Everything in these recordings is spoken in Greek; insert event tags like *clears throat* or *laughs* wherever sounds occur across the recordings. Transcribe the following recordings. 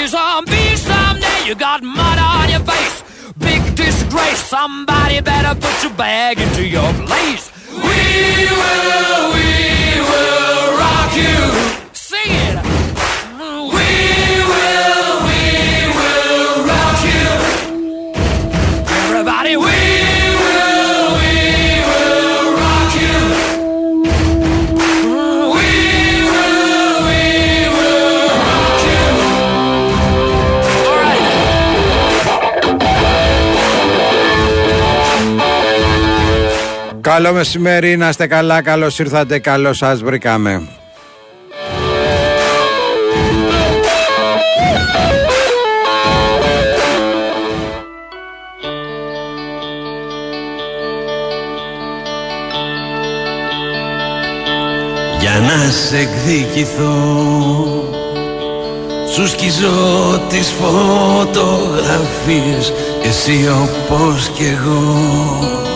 you beast someday. You got mud on your face. Big disgrace. Somebody better put your bag into your place. We will, we will rock you. Καλό μεσημέρι, να είστε καλά, καλώς ήρθατε, καλώς σας βρήκαμε. Για να σε εκδικηθώ Σου σκιζώ τις φωτογραφίες Εσύ όπως κι εγώ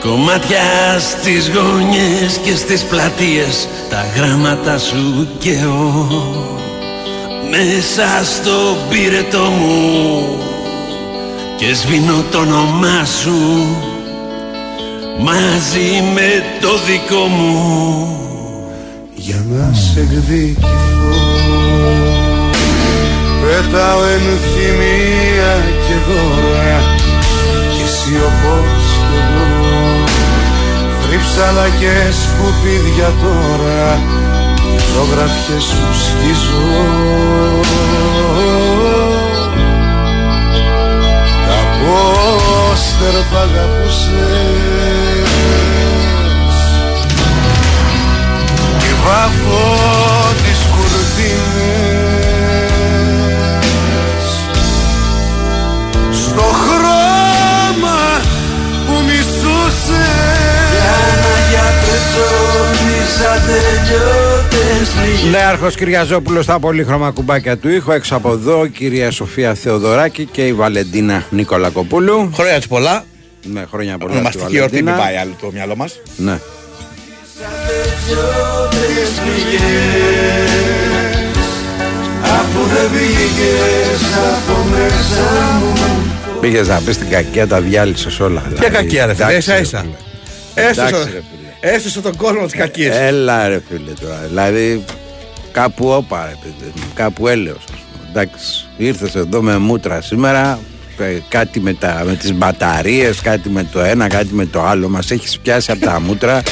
Κομμάτια στις γωνιές και στις πλατείες Τα γράμματα σου και εγώ. Μέσα στο πύρετο μου Και σβήνω το όνομά σου Μαζί με το δικό μου. Για να σε εκδικηθώ Πέταω ενθυμία και δώρα Κι εσύ όπως κι εγώ Θρύψαλα και σκουπίδια τώρα Φωτογραφιές σου σκίζω. Τα πόστερ π' αγαπούσες. Και βάφω τις κουρτίνες στο χρώμα που μισούσες Νέαρχος Κυριαζόπουλος στα πολύχρωμα κουμπάκια του ήχου. Έξω από εδώ, κυρία Σοφία Θεοδωράκη και η Βαλεντίνα Νικολακοπούλου. Χρόνια τη πολλά. Με χρόνια πολλά στη Ονομαστική εορτή, μην Βαλεντίνα. πάει άλλο το μυαλό μας. Ναι. ατελειώτες πληγές αφού δεν βγήκες από μέσα μου Πήγες να πεις την κακία, τα διάλυσες όλα. Ποια δηλαδή. κακία, ρε φίλε, Εντάξει, ίσα ρε ίσα. φίλε. Έστωσε Εντάξει, ρε φίλε. έστωσε τον κόσμο της κακία. Έλα ρε φίλε τώρα. Δηλαδή κάπου όπα ρε παιδί μου, Κάπου έλεος ας πούμε. Εντάξει. Ήρθες εδώ με μούτρα σήμερα. ε, Κάτι με, τα, με τις μπαταρίες, κάτι με το ένα, κάτι με το άλλο. Μας έχεις πιάσει από τα μούτρα.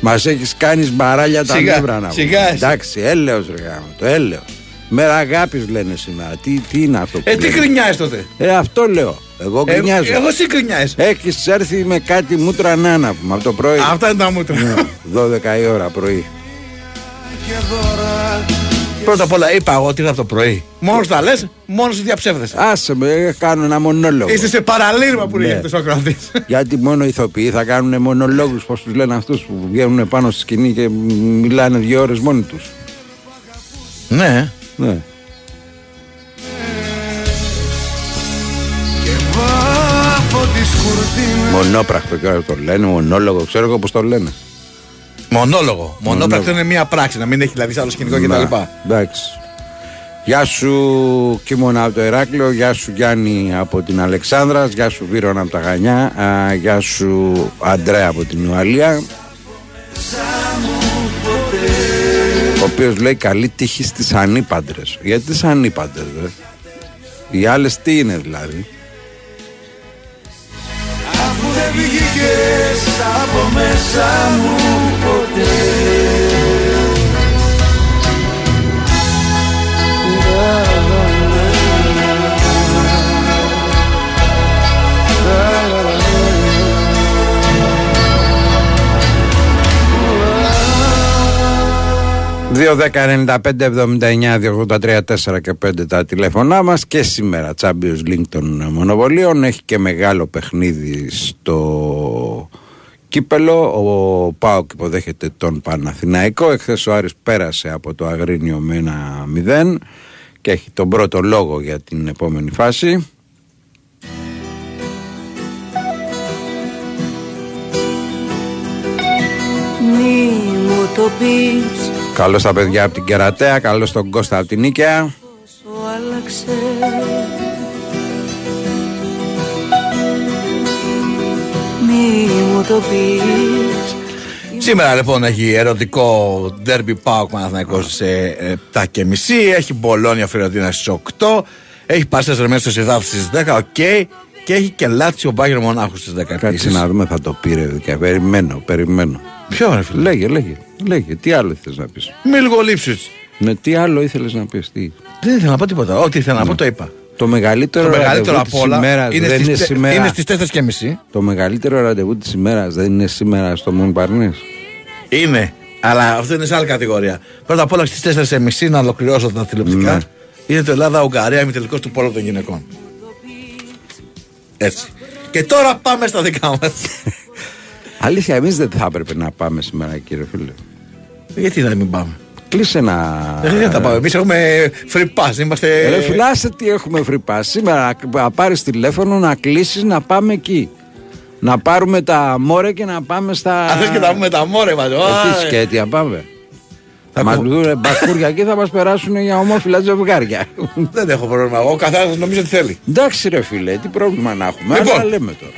Μας έχεις κάνεις μπαράλια τα Σιγά, νεύρα να πούμε. σιγά εσύ. Εντάξει, έλεος ρε γάμο, το έλεος. Μέρα αγάπης λένε σήμερα. Τι, τι είναι αυτό που Ε, τι λένε; κρινιάζει τότε; Ε, αυτό λέω. Εγώ Ε, γκρινιάζω. Εγώ εσύ κρινιάζει. Έχεις έρθει με κάτι μούτρα να να πούμε από το πρωί. Αυτά είναι τα μούτρα. 12 η ώρα πρωί. και δώρα Πρώτα απ' όλα είπα εγώ ότι είναι από το πρωί. Μόνος τα λες, μόνος σου διαψεύδεσαι. Άσε με, κάνω ένα μονόλογο. Είστε σε παραλήρημα που Ναι. λέγεται ο κρατή. *laughs* Γιατί μόνο οι ηθοποιοί θα κάνουν μονολόγους Πώς τους λένε αυτούς που βγαίνουν πάνω στη σκηνή και μιλάνε δύο ώρες μόνοι τους Ναι. Ναι. Μονόπρακτο και το λένε, μονόλογο, ξέρω εγώ πώς το λένε. Μονόλογο. Μονόπρακτο είναι μία πράξη, να μην έχει δηλαδή άλλο σκηνικό Να, κτλ. Εντάξει. Γεια σου Κίμωνα από το Ηράκλειο, γεια σου Γιάννη από την Αλεξάνδρα, γεια σου Βίρονα από τα Γανιά, α, γεια σου Αντρέα από την Ουαλία. Ο οποίος λέει καλή τύχη στις ανήπαντρες. Γιατί τι ανήπαντρες, δε; Οι άλλες τι είναι δηλαδή; Αφού δεν βγήκες από μέσα μου ποτέ ...2-10-95-79-283-4 και 5 τα τηλέφωνά μας. Και σήμερα Champions League των μονοβολίων έχει και μεγάλο παιχνίδι στο κύπελο. Ο Πάοκ υποδέχεται τον Παναθηναϊκό. Εχθές ο Άρης πέρασε από το Αγρίνιο με ένα 0 και έχει τον πρώτο λόγο για την επόμενη φάση. Μη μου το πεις Καλώς τα παιδιά από την Κερατέα, καλώς τον Κώστα από την Νίκαια. Μη μου το πεις Σήμερα λοιπόν έχει ερωτικό ντέρμπι ΠΑΟΚ Παναθηναϊκός σε 7 και μισή Έχει Μπολόνια Φιωρεντίνα στις 8 Έχει Παρί Σεν Ζερμέν Σοσιεδάδ στις 10 Ok okay. Και έχει και Λάτσιο Μπάγερν Μονάχου στις 10 Κάτσε να δούμε θα το πήρε και περιμένω, περιμένω Ποιο ρε φίλε; Λέγε, λέγε, λέγε, τι άλλο ήθελες να πεις; Μη λίγο λείψεις Ναι, τι άλλο ήθελες να πεις, τι; Δεν ήθελα να πω τίποτα, ό,τι ήθελα να πω το είπα το μεγαλύτερο, το μεγαλύτερο από όλα είναι, δεν στις, είναι, σήμερα. είναι στις 4 και μισή. Το μεγαλύτερο ραντεβού της ημέρας δεν είναι σήμερα στο Μον Παρνές. Είναι, αλλά αυτό είναι σε άλλη κατηγορία. Πρώτα απ' όλα στις 4 και μισή να ολοκληρώσω τα τηλεοπτικά. Ναι. Είναι το Ελλάδα-Ουγγαρία ημιτελικός του πόλου των γυναικών. Έτσι. Και τώρα πάμε στα δικά μας. Αλήθεια, εμείς δεν θα έπρεπε να πάμε σήμερα, κύριε φίλε. Γιατί να μην πάμε; Κλείσε να. Δεν θα πάμε. Εμείς έχουμε free pass. Είμαστε... Ρε φυλάσε τι έχουμε free pass. Σήμερα να πάρεις τηλέφωνο να κλείσεις να πάμε εκεί. Να πάρουμε τα μόρε και να πάμε στα. Αν θες και να πούμε τα μόρε μας. Ε, τι σκέτια πάμε. Θα μα δουν μπακούρια και θα μας περάσουν για ομόφυλα ζευγάρια. Δεν έχω πρόβλημα. Ο καθένας νομίζω ότι θέλει. Εντάξει, ρε φίλε, τι πρόβλημα να έχουμε. Λοιπόν, Αλλά λέμε τώρα.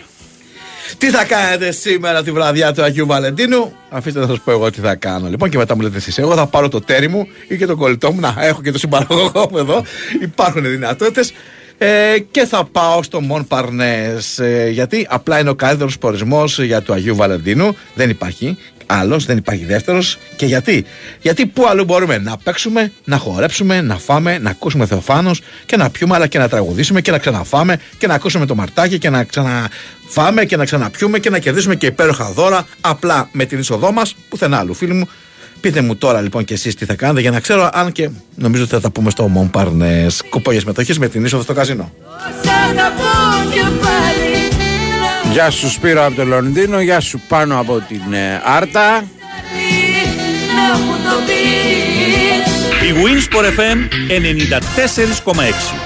Τι θα κάνετε σήμερα τη βραδιά του Αγίου Βαλεντίνου; Αφήστε να σας πω εγώ τι θα κάνω. Λοιπόν, και μετά μου λέτε εσείς. Εγώ θα πάρω το τέρι μου ή και τον κολλητό μου. Να έχω και το συμπαραγωγό μου εδώ. Υπάρχουν δυνατότητες. Ε, και θα πάω στο Μον Παρνές. Ε, γιατί απλά είναι ο καλύτερος προορισμό για του Αγίου Βαλεντίνου. Δεν υπάρχει άλλος, δεν υπάρχει δεύτερος. Και γιατί, Γιατί πού αλλού μπορούμε να παίξουμε, να χορέψουμε, να φάμε, να ακούσουμε Θεοφάνος και να πιούμε, αλλά και να τραγουδήσουμε και να ξαναφάμε και να ακούσουμε το μαρτάκι και να ξαναφάμε και να ξαναπιούμε και να κερδίσουμε και υπέροχα δώρα απλά με την είσοδό μας, πουθενά άλλου φίλοι μου. Πείτε μου τώρα λοιπόν και εσείς τι θα κάνετε για να ξέρω αν και νομίζω ότι θα τα πούμε στο Μομπαρνέ. Κουπόγια μετοχής με την είσοδο στο καζίνο. Γεια σου Σπύρο από το Λονδίνο, γεια σου πάνω από την ε, Άρτα. Η Winsport FM 94,6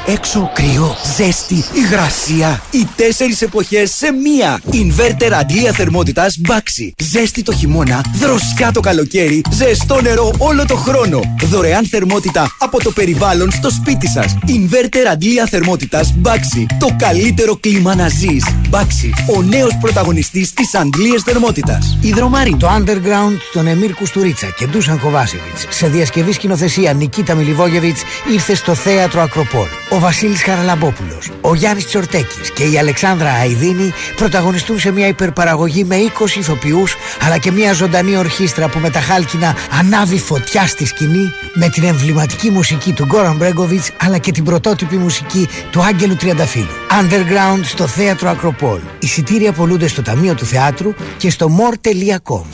Έξω κρύο, ζέστη, υγρασία. Οι τέσσερις εποχές σε μία. Ινβέρτερ αντλία θερμότητας μπάξι. Ζέστη το χειμώνα, δροσιά το καλοκαίρι Ζεστό νερό όλο το χρόνο. Δωρεάν θερμότητα από το περιβάλλον στο σπίτι σας. Ινβέρτερ αντλία θερμότητας μπάξι. Το καλύτερο κλίμα να ζεις. Μπάξι, ο νέος πρωταγωνιστής της αντλίας θερμότητας. Ιδρομάρι Το Underground των Εμίρ Κουστουρίτσα και Ντούσαν Κοβάσεβιτς Σε διασκευή σκηνοθεσία Νικήτα Μιλιβόγεβιτς ήρθε στο θέατρο Ακροπόλ. Ο Βασίλης Χαραλαμπόπουλος, ο Γιάννης Τσορτέκης και η Αλεξάνδρα Αϊδίνη πρωταγωνιστούν σε μια υπερπαραγωγή με 20 ηθοποιούς αλλά και μια ζωντανή ορχήστρα που με τα χάλκινα ανάβει φωτιά στη σκηνή με την εμβληματική μουσική του Γκόραν Μπρέγκοβιτς αλλά και την πρωτότυπη μουσική του Άγγελου Τριανταφύλου. Underground στο θέατρο Ακροπόλ. Εισιτήρια πολλούνται στο Ταμείο του Θεάτρου και στο more.com.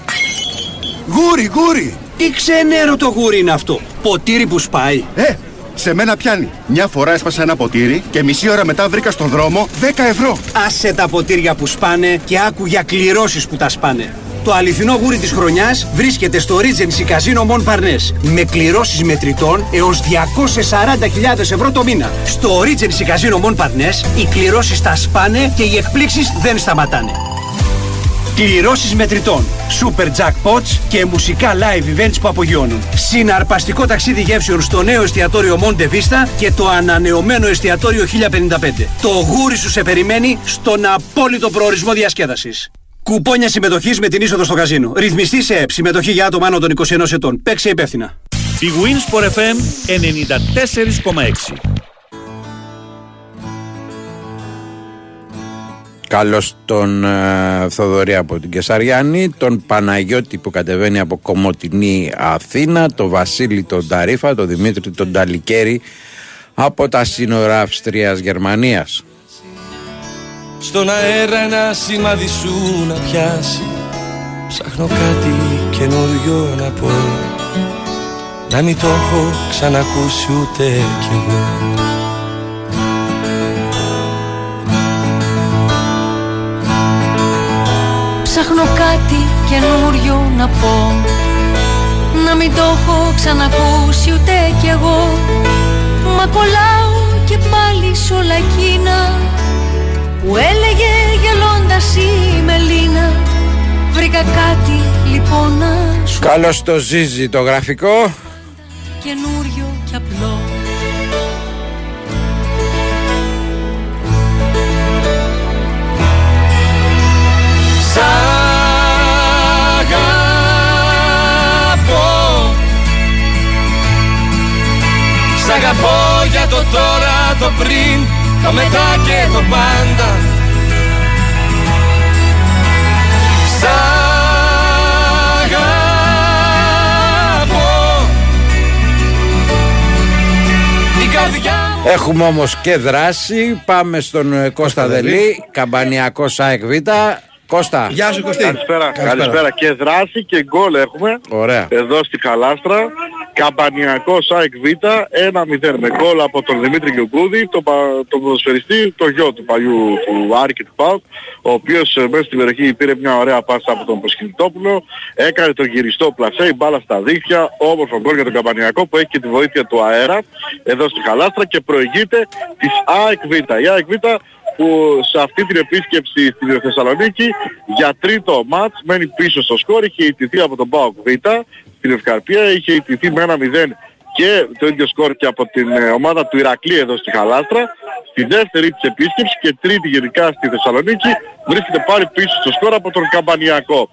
Γούρι, γούρι! Τι ξενέρο το γούρι είναι αυτό; Ποτήρι που σπάει. Ε, σε μένα πιάνει. Μια φορά έσπασα ένα ποτήρι και μισή ώρα μετά βρήκα στον δρόμο 10 ευρώ. Άσε τα ποτήρια που σπάνε και άκου για κληρώσεις που τα σπάνε. Το αληθινό γούρι της χρονιάς βρίσκεται στο Regency Casino Mon Parnes με κληρώσεις μετρητών έως 240.000 ευρώ το μήνα. Στο Regency Casino Mon Parnes οι κληρώσεις τα σπάνε και οι εκπλήξεις δεν σταματάνε. Κληρώσεις μετρητών, super jackpots και μουσικά live events που απογειώνουν. Συναρπαστικό ταξίδι γεύσεων στο νέο εστιατόριο Monte Vista και το ανανεωμένο εστιατόριο 1055. Το γούρι σου σε περιμένει στον απόλυτο προορισμό διασκέδασης. Κουπόνια συμμετοχής με την είσοδο στο καζίνο. Ρυθμιστή σε ΕΠ. Συμμετοχή για άτομα άνω των 21 ετών. Παίξε υπεύθυνα. Η Winsport FM 94,6 Καλώς τον ε, Θοδωρή από την Κεσαριανή, τον Παναγιώτη που κατεβαίνει από Κομωτινή Αθήνα, τον Βασίλη τον Ταρίφα, τον Δημήτρη τον Ταλικέρη από τα σύνορα Αυστρίας Γερμανίας. Στον αέρα ένα σημάδι σου να πιάσει Ψάχνω κάτι καινούριο να πω Να μην το έχω ξανακούσει ούτε κι εγώ Ψάχνω κάτι καινούριο να πω. Να μην το έχω ξανακούσει ούτε κι εγώ. Μα κολλάω και πάλι σ' όλα εκείνα. Που έλεγε γελώντας η Μελίνα. Βρήκα κάτι λοιπόν να σου Καλώς το ζύζει το γραφικό. Καινούριο και απλό αγαπώ για το τώρα, το πριν, το μετά και το πάντα Σ' αγαπώ Η καρδιά μου Έχουμε όμως και δράση. Πάμε στον ε, Κώστα Δελή, Καμπανιακός ΣΑΕΚ Β. Κώστα. Γεια σου Κωστή. Καλησπέρα. Καλησπέρα. Και δράση και γκολ έχουμε. Ωραία. Εδώ στη Χαλάστρα. Καμπανιακός ΑΕΚ Β. 1-0 με γκολ από τον Δημήτρη Γιουγκούδη, τον, πα- τον ποδοσφαιριστή, το γιο του παλιού του Άρη και του ΠΑΟΚ, ο οποίος ε, μέσα στην περιοχή πήρε μια ωραία πάσα από τον Προσκυνητόπουλο, έκανε το γυριστό πλασέ, η μπάλα στα δίχτυα, όμορφο γκολ για τον Καμπανιακό που έχει και τη βοήθεια του αέρα εδώ στη Χαλάστρα και προηγείται της ΑΕΚ Β. Η ΑΕΚ Β που σε αυτή την επίσκεψη στην Θεσσαλονίκη για τρίτο μάτς μένει πίσω στο σκορ, είχε ιτηθεί από τον ΠΑΟΚ Β στην Ευκαρπία, είχε ιτηθεί με ένα 0 και το ίδιο σκορ και από την ε, ομάδα του Ηρακλή εδώ στη Χαλάστρα. Στη δεύτερη της επίσκεψης και τρίτη γενικά στη Θεσσαλονίκη βρίσκεται πάλι πίσω στο σκορ από τον Καμπανιακό.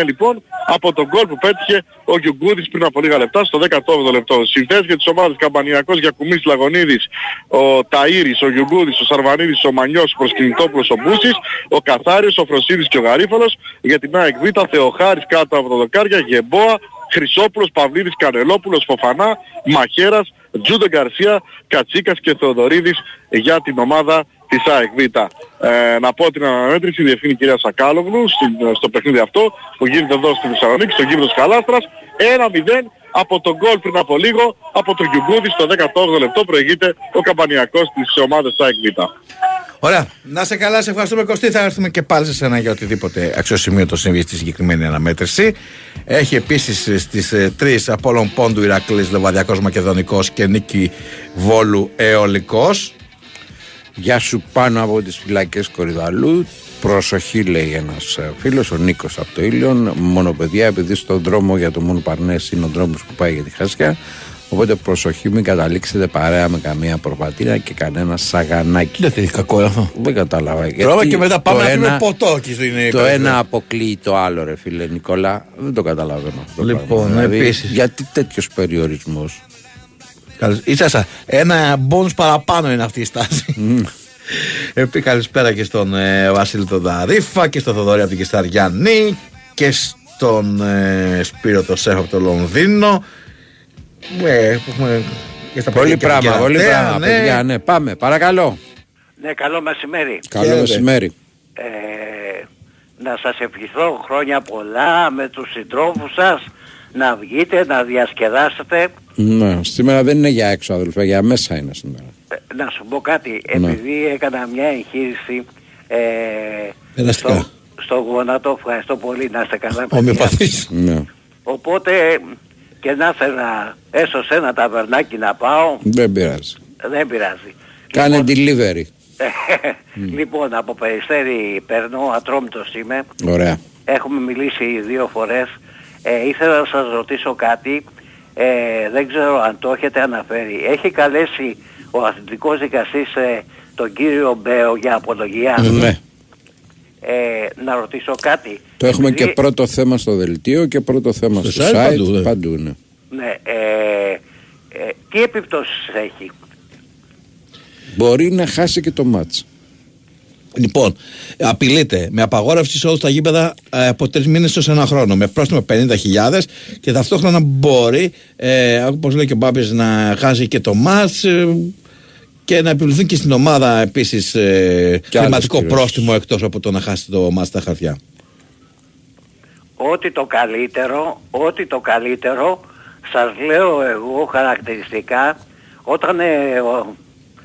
1-0 λοιπόν από τον γκολ που πέτυχε ο Γιουγκούδης πριν από λίγα λεπτά στο 18ο λεπτό. Συνθέσεις για τις ομάδες Καμπανιακός, Γιακουμής, Λαγωνίδης, ο Ταΐρης, ο Γιουγκούδης, ο Σαρβανίδης, ο Μανιός, ο Προσκυνητόπουλος, ο Μπούσης, ο Καθάριος, ο Φροσίδης και ο Γαρίφαλος. Για την ΑΕΚ Β, Θεοχάρης κάτω από το δοκάρια, Γεμπόα, Χρυσόπουλος, Παυλίδης, Κανελόπουλος, Φοφανά, Μαχέρας, Τζούντο Γκαρσία, Κατσίκας και Θεοδωρίδης για την ομάδα της ΑΕΚ Β. Ε, να πω την αναμέτρηση διευθύνει η κυρία Σακάλογλου στην- στο παιχνίδι αυτό που γίνεται εδώ στη Θεσσαλονίκη, στο γύρο της Καλάστρας. 1-0 από τον γκολ πριν από λίγο από τον Γιουγκούδη στο 18ο λεπτό προηγείται ο Καμπανιακός της ομάδας ΑΕΚ Β. Ωραία. Να σε καλά, σε ευχαριστούμε Κωστή. Θα έρθουμε και πάλι σε σένα για οτιδήποτε αξιοσημείωτο συμβεί στη συγκεκριμένη αναμέτρηση. Έχει επίσης στις 3 Απόλλων Πόντου Ηρακλής Λεβαδιακό Μακεδονικός και Νίκη Βόλου Εολικός. Γεια σου πάνω από τις φυλακές Κορυδαλού. Προσοχή λέει ένας ε, φίλος, ο Νίκος από το Ήλιον. Μόνο παιδιά, επειδή στον δρόμο για το Μον Παρνές είναι ο δρόμος που πάει για τη Χασιά. Οπότε προσοχή μην καταλήξετε παρέα με καμία προβατήρα και κανένα σαγανάκι. Δεν έχει κακό αυτό. Δεν κατάλαβα. Τρώμε γιατί και μετά πάμε το να πιούμε ένα- ποτό εκεί στην Το Ικαρία. ένα αποκλείει το άλλο, ρε φίλε Νικόλα. Δεν το καταλαβαίνω αυτό. το Λοιπόν, πράγμα. επίσης. Γιατί τέτοιος περιορισμός; Καλώς- Ίσα ένα μπόνους παραπάνω είναι αυτή η στάση. Επί καλησπέρα και στον ε, Βασίλη τον Δαρίφα και στον Θοδωρή από την Κισταριανή και στον ε, Σπύρο το Σέφ από το Λονδίνο. Ε, που έχουμε και στα Πολύ παιδιά και πράγμα, την πολύ Κερατέα, πράγμα, ναι. παιδιά. Ναι, πάμε, παρακαλώ. Ναι, καλό μεσημέρι. Καλό μεσημέρι. Ε, να σας ευχηθώ χρόνια πολλά με τους συντρόφους σας, να βγείτε, να διασκεδάσετε. Ναι, σήμερα δεν είναι για έξω, αδελφέ, για μέσα είναι σήμερα. Ε, να σου πω κάτι, Ναι. επειδή έκανα μια εγχείρηση ε, Ελαστικά. στο, στο γόνατο, ευχαριστώ πολύ, να είστε καλά. παιδιά. Ομοιοπαθής. Ναι. Οπότε και να ήθελα έστω σε ένα ταβερνάκι να πάω, Δεν πειράζει. δεν πειράζει. Κάνε delivery. *laughs* λοιπόν, από Περιστέρη περνώ, ατρόμητος είμαι. Ωραία. Έχουμε μιλήσει δύο φορές. Ε, ήθελα να σας ρωτήσω κάτι. Ε, δεν ξέρω αν το έχετε αναφέρει. Έχει καλέσει ο αθλητικός δικαστής ε, τον κύριο Μπέο για απολογία; Ναι. Ε, να ρωτήσω κάτι. Το έχουμε Επειδή- και πρώτο θέμα στο δελτίο και πρώτο θέμα στο, Στο site. site παντού, ναι. παντού, ναι. Ναι, ε, ε, τι επιπτώσεις έχει; Μπορεί να χάσει και το μάτς. Λοιπόν, απειλείται με απαγόρευση εισόδου στα γήπεδα ε, από τρεις μήνες έως ένα χρόνο. Με πρόστιμο 50.000 και ταυτόχρονα μπορεί, ε, όπως λέει και ο Μπάμπης, να χάσει και το ΜΑΤ και να επιβληθούν και στην ομάδα επίσης ε, χρηματικό κυρώσεις. πρόστιμο εκτός από το να χάσει το ΜΑΤ στα χαρτιά. Ό,τι το καλύτερο, ό,τι το καλύτερο, σας λέω εγώ χαρακτηριστικά, όταν ε, ο,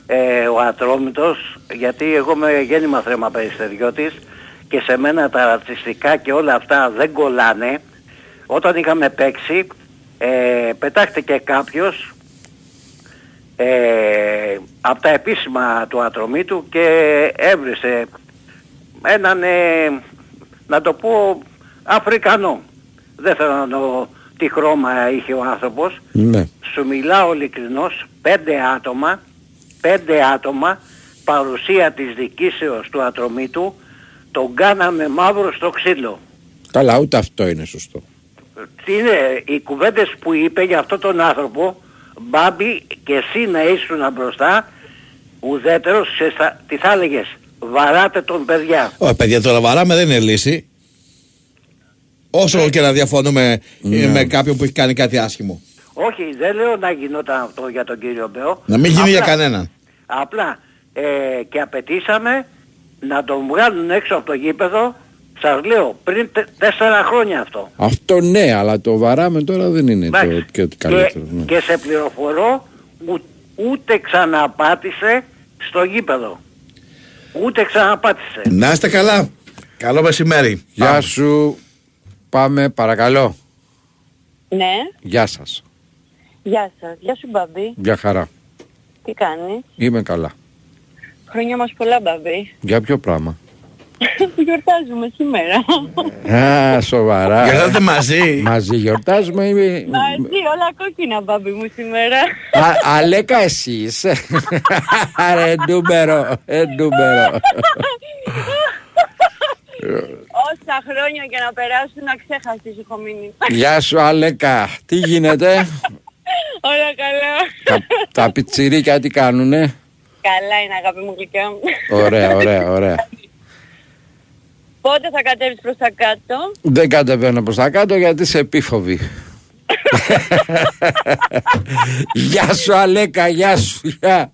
ε, ο Ατρόμητος, γιατί εγώ είμαι γέννημα θρέμα περιστεριώτης και σε μένα τα ρατσιστικά και όλα αυτά δεν κολλάνε, όταν είχαμε παίξει, ε, πετάχτηκε κάποιος ε, από τα επίσημα του Ατρομήτου και έβρισε έναν, ε, να το πω, Αφρικανό. Δεν θέλω να το τι χρώμα είχε ο άνθρωπος. Ναι. Σου μιλάω ειλικρινώς, πέντε άτομα, πέντε άτομα, παρουσία της δικήσεως του Ατρομήτου, τον κάναμε μαύρο στο ξύλο. Καλά, ούτε αυτό είναι σωστό. Τι είναι, οι κουβέντες που είπε για αυτόν τον άνθρωπο, Μπάμπη και εσύ να ήσουν μπροστά ουδέτερος σε στα- τι θα έλεγες βαράτε τον παιδιά. Όχι, παιδιά, τώρα βαράμε δεν είναι λύση. Όσο και να διαφωνούμε Ναι. με κάποιον που έχει κάνει κάτι άσχημο. Όχι, δεν λέω να γινόταν αυτό για τον κύριο Μπέο. Να μην γίνει για Απλά- κανέναν. Απλά ε, και απαιτήσαμε να τον βγάλουν έξω από το γήπεδο, σας λέω, πριν τε- τέσσερα χρόνια αυτό. Αυτό ναι, αλλά το βαράμε τώρα δεν είναι το Εντάξει. και ότι Και, καλύτερο. ναι. και σε πληροφορώ, ου- ούτε ξαναπάτησε στο γήπεδο. Ούτε ξαναπάτησε. Να είστε καλά. Καλό μεσημέρι. Γεια σου. Πάμε, παρακαλώ. Ναι, Γεια σας. Γεια σας. Γεια σου Μπαμπή. Γεια χαρά. Τι κάνει; Είμαι καλά. Χρόνια μας πολλά Μπαμπή. Για ποιο πράγμα; *laughs* Γιορτάζουμε σήμερα. Α, σοβαρά. Γιορτάζετε μαζί; Μαζί γιορτάζουμε. Είμαι... Μαζί όλα κόκκινα Μπαμπή μου σήμερα. Α, Αλέκα εσύ είσαι; Ρε νούμερο, ε νούμερο. Όσα χρόνια και να περάσουν αξέχαστης έχω μείνει. Γεια σου Αλέκα. Τι γίνεται; Όλα καλά. τα, τα πιτσιρίκια τι κάνουνε; Καλά είναι αγάπη μου γλυκιά μου. Ωραία, ωραία, ωραία. Πότε θα κατέβεις προς τα κάτω; Δεν κατεβαίνω προς τα κάτω γιατί είσαι επίφοβη. γεια σου Αλέκα, γεια σου. Γεια.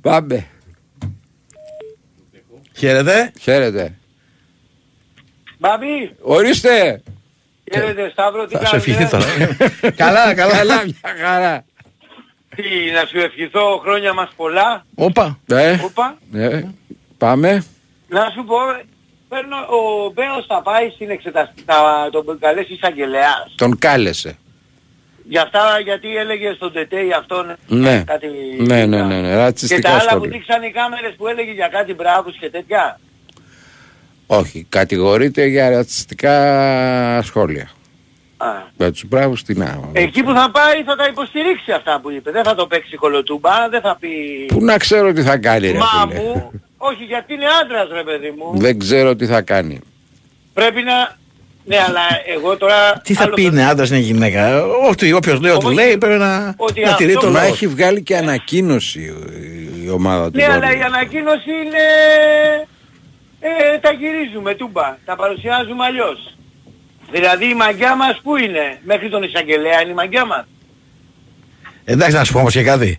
Πάμε. Χαίρετε. Χαίρετε. Μπαμπή, Ορίστε. Χαίρετε Σταύρος, τι Θα σου κάνεις, ευχηθεί ε; τώρα. *laughs* καλά, καλά. Καλά, μια χαρά. Τι, να σου ευχηθώ χρόνια μας πολλά. Όπα. Ε, Οπα. ε, πάμε. Να σου πω, παίρνω, ο Μπέος θα πάει στην εξεταστική, θα τον καλέσει εισαγγελέας. Τον κάλεσε. Για αυτά, γιατί έλεγε στον Τετέι αυτόν Ναι. κάτι... Ναι, ναι, ναι, ναι. Και τα Ρατσιστικά άλλα που σχόλια. δείξαν οι κάμερες που έλεγε για κάτι μπράβους και τέτοια. Όχι, κατηγορείται για ρατσιστικά σχόλια. Α. Για τους μπράβους τι να. Εκεί που θα πάει θα τα υποστηρίξει αυτά που είπε. Δεν θα το παίξει κολοτούμπα, δεν θα πει... Πού να ξέρω τι θα κάνει ρε Μα φίλε. μου, όχι γιατί είναι άντρας ρε παιδί μου. Δεν ξέρω τι θα κάνει. Πρέπει να... Ναι, αλλά εγώ τώρα... Τι θα άλλο πει είναι άντρας είναι γυναίκα; Ό,τι όποιος λέει ό,τι Όχι. λέει πρέπει να, Ότι να τηρεί αυτό το Μα λόγο. έχει βγάλει και ανακοίνωση η- η ομάδα του. Ναι, αλλά Βόλου. η ανακοίνωση είναι... Ε, τα γυρίζουμε τούμπα, τα παρουσιάζουμε αλλιώς. Δηλαδή η μαγιά μας πού είναι, μέχρι τον εισαγγελέα είναι η μαγιά μας. Εντάξει να σου πω όμως και κάτι.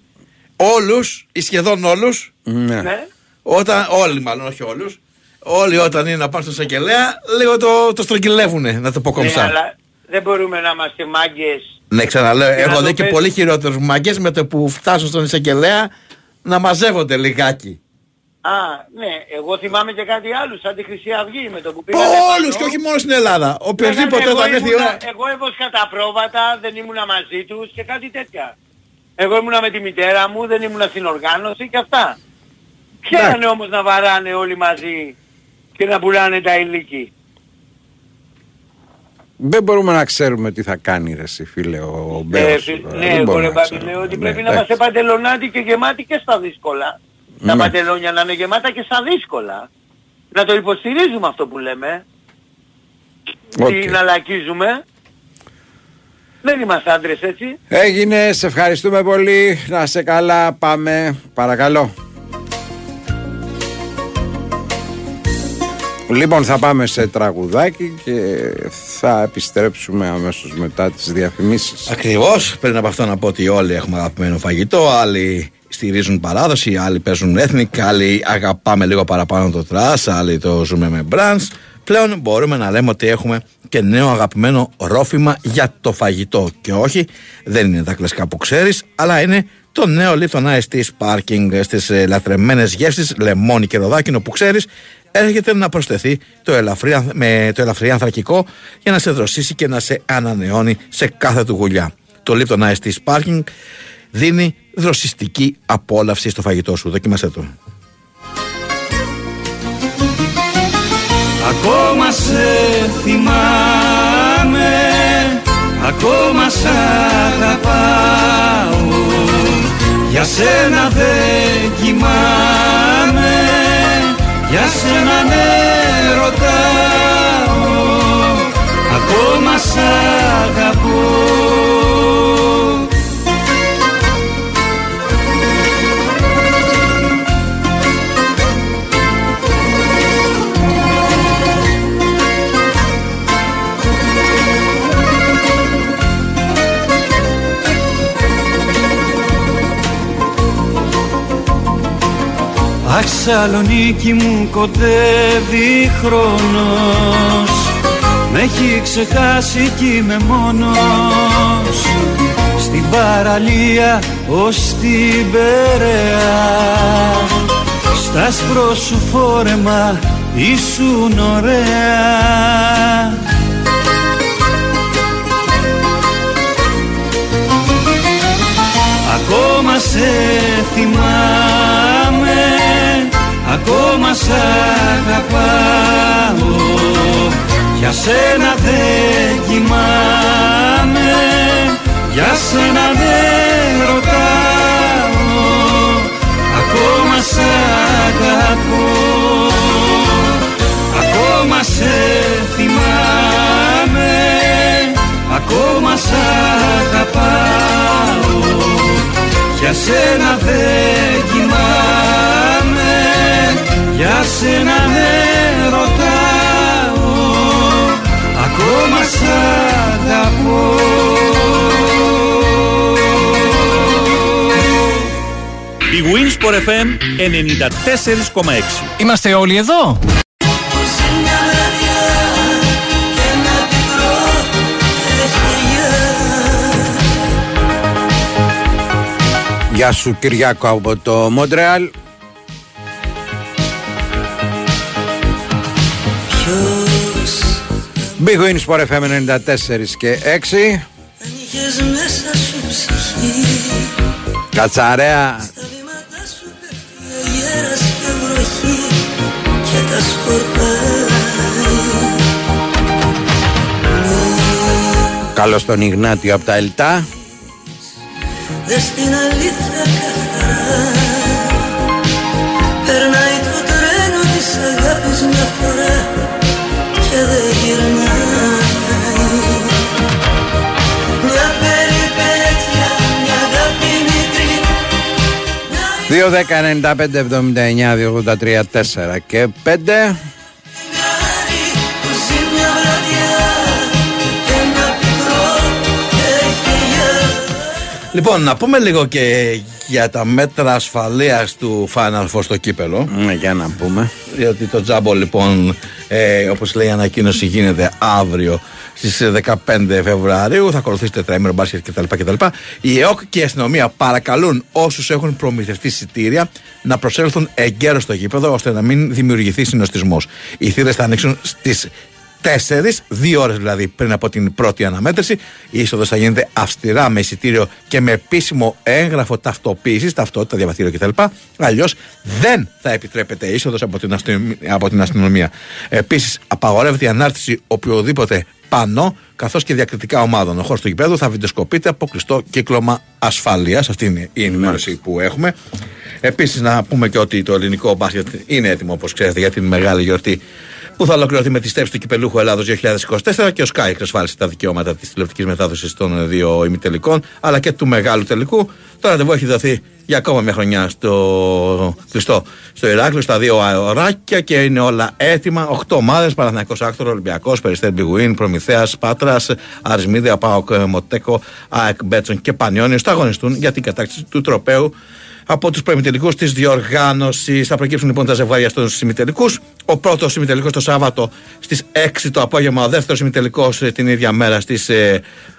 Όλους, ή σχεδόν όλους, Ναι. Ναι. όταν, όλοι μάλλον όχι όλους, όλοι όταν είναι να πάνε στο εισαγγελέα, λίγο το, το στρογγυλεύουνε, να το πω Ναι, κομψά. αλλά δεν μπορούμε να είμαστε μάγκες. Ναι, ξαναλέω, Και έχω να δει το και πες- πολύ χειρότερους μαγκές με το που φτάσουν στον εισαγγελέα να μαζεύονται λιγάκι. Α, ναι, εγώ θυμάμαι και κάτι άλλο, σαν τη Χρυσή Αυγή με το που πήγανε Όλους πάνω. και όχι μόνο στην Ελλάδα. Οποιοςδήποτε Λέγανε, όταν εγώ έρθει η ήμουνα- ώρα. Εγώ έβοσκα τα πρόβατα, δεν ήμουνα μαζί τους και κάτι τέτοια. Εγώ ήμουνα με τη μητέρα μου, δεν ήμουνα στην οργάνωση και αυτά. Ξέρανε όμως να βαράνε όλοι μαζί και να πουλάνε τα ηλίκη. Δεν μπορούμε να ξέρουμε τι θα κάνει ρε εσύ φίλε ο Ε, Μπέος. φι- τώρα. ναι, Δεν εγώ μπορούμε ρε να Μπάμπη, ξέρουμε. λέω ότι Ναι, πρέπει να εντάξει. είμαστε παντελονάτοι και γεμάτοι και στα δύσκολα. Τα Ναι. παντελόνια να είναι γεμάτα και στα δύσκολα. Να το υποστηρίζουμε αυτό που λέμε. Οκ. Την αλλακίζουμε. Δεν είμαστε άντρες έτσι. Έγινε, σε ευχαριστούμε πολύ. Να σε καλά, πάμε. Παρακαλώ. Λοιπόν, θα πάμε σε τραγουδάκι και θα επιστρέψουμε αμέσως μετά τις διαφημίσεις. Ακριβώς, πριν από αυτό να πω ότι όλοι έχουμε αγαπημένο φαγητό, άλλοι στηρίζουν παράδοση, άλλοι παίζουν ethnic, άλλοι αγαπάμε λίγο παραπάνω το trash, άλλοι το ζούμε με brands. Πλέον μπορούμε να λέμε ότι έχουμε και νέο αγαπημένο ρόφημα για το φαγητό. Και όχι, δεν είναι τα κλασικά που ξέρεις, αλλά είναι το νέο Lipton Ice Tea Sparking στις ε, λατρεμένες γεύσεις, λεμόνι και ροδάκινο που ξέρεις, έρχεται να προσθεθεί το ελαφρύ, ανθ- με το ελαφρύ ανθρακικό για να σε δροσίσει και να σε ανανεώνει σε κάθε του γουλιά. Το Lipton Ice Tea Sparking δίνει δροσιστική απόλαυση στο φαγητό σου. Δοκίμασέ το. Ακόμα σε θυμάμαι Ακόμα σ' αγαπάω Για σένα δεν κοιμάμαι Για σένα ναι ρωτάω Ακόμα σ' αγαπώ Αχ Σαλονίκη μου κοντεύει χρόνος. Με έχει ξεχάσει κι είμαι μόνος. Στην παραλία ως την Περαία Στα σπρό σου φόρεμα ήσουν ωραία. Ακόμα σε θυμάμαι Ακόμα σ' αγαπάω. Για σένα δεν κοιμάμαι. Για σένα δεν ρωτάω. Ακόμα σ' αγαπώ. Ακόμα σε θυμάμαι. Ακόμα σ' αγαπάω. Για σένα δεν κοιμάμαι Για σένα δεν ρωτάω Ακόμα σ' αγαπώ Η Winsport FM 94,6 Είμαστε όλοι εδώ; Γεια σου Κυριάκο από το Μόντρεαλ Big Win Sport FM 94 και 6 Είχες μέσα σου ψυχή. Κατσαρέα. Αγέρας και βροχή Και τα σκορπάει. Καλώς τον Ιγνάτιο από τα Ελτά. Δες την αλήθεια καθαρά 2-10-95-79-283-4 και 5 Λοιπόν, να πούμε λίγο και για τα μέτρα ασφαλείας του Φάναλφο στο κύπελο. Ναι, για να πούμε. Διότι το τζάμπο, λοιπόν, ε, όπως λέει η ανακοίνωση, γίνεται αύριο στις 15 Φεβρουαρίου. Θα ακολουθήσει τετραήμερο μπάσκετ κτλ. κτλ. Η ΕΟΚ και η αστυνομία παρακαλούν όσους έχουν προμηθευτεί εισιτήρια να προσέλθουν εγκαίρως στο γήπεδο ώστε να μην δημιουργηθεί συνοστισμός. Οι θύρες θα ανοίξουν στις 4, δύο ώρες δηλαδή πριν από την πρώτη αναμέτρηση. Η είσοδος θα γίνεται αυστηρά με εισιτήριο και με επίσημο έγγραφο ταυτοποίησης, ταυτότητα, διαβατήριο κτλ. Αλλιώς δεν θα επιτρέπεται είσοδος από, την αστυνομία- από την αστυνομία. Επίσης, απαγορεύεται η ανάρτηση οποιοδήποτε πανό καθώς και διακριτικά ομάδων. Ο χώρος του γηπέδου θα βιντεοσκοπείται από κλειστό κύκλωμα ασφαλείας. Αυτή είναι η ενημέρωση που έχουμε. Επίσης, να πούμε και ότι το ελληνικό μπάσκετ είναι έτοιμο, όπως ξέρετε, για την μεγάλη γιορτή που θα ολοκληρωθεί με τη στέψη του Κυπελλούχου Ελλάδος 2024 και ο ΣΚΑΪ εξασφάλισε τα δικαιώματα της τηλεοπτικής μετάδοσης των δύο ημιτελικών αλλά και του μεγάλου τελικού. Το ραντεβού έχει δοθεί για ακόμα μια χρονιά στο κλειστό στο Ηράκλειο, στα Δύο Αοράκια και είναι όλα έτοιμα. Οχτώ ομάδες: Παναθηναϊκός Aktor, Ολυμπιακός, Περιστέρι bwin, Προμηθέας Πάτρας, Άρης Midea, ΠΑΟΚ mateco, ΑΕΚ Betsson και Πανιόνιος θα αγωνιστούν για την κατάκτηση του τροπαίου από τους προημιτελικούς της διοργάνωσης. Θα προκύψουν λοιπόν τα ζευγάρια στους ημιτελικούς. Ο πρώτος ημιτελικός το Σάββατο στις 6 το απόγευμα, ο δεύτερος ημιτελικός την ίδια μέρα στις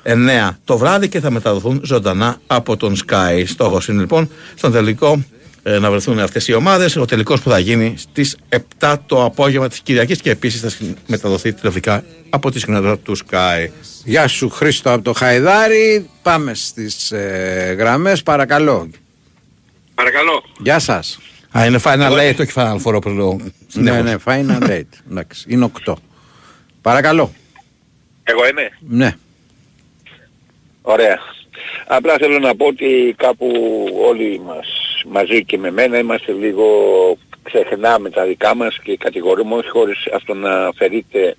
9 το βράδυ και θα μεταδοθούν ζωντανά από τον Sky. Στόχος είναι λοιπόν στον τελικό ε, να βρεθούν αυτές οι ομάδες. Ο τελικός που θα γίνει στις 7 το απόγευμα της Κυριακής και επίσης θα συν- μεταδοθεί τηλεοπτικά από τη συχνότητα του Sky. Γεια σου Χρήστο από το Χαϊδάρι Πάμε στις ε, γραμμές παρακαλώ Παρακαλώ. Γεια σας Α, είναι Final Eight, όχι Final Four όπως λέω. Ναι, ναι, Final Eight Εντάξει, είναι 8 Παρακαλώ Εγώ είμαι; Ναι Ωραία. Απλά θέλω να πω ότι κάπου όλοι μας μαζί και με μένα είμαστε λίγο ξεχνάμε τα δικά μας και κατηγορούμε όχι χωρίς αυτό να αφαιρείται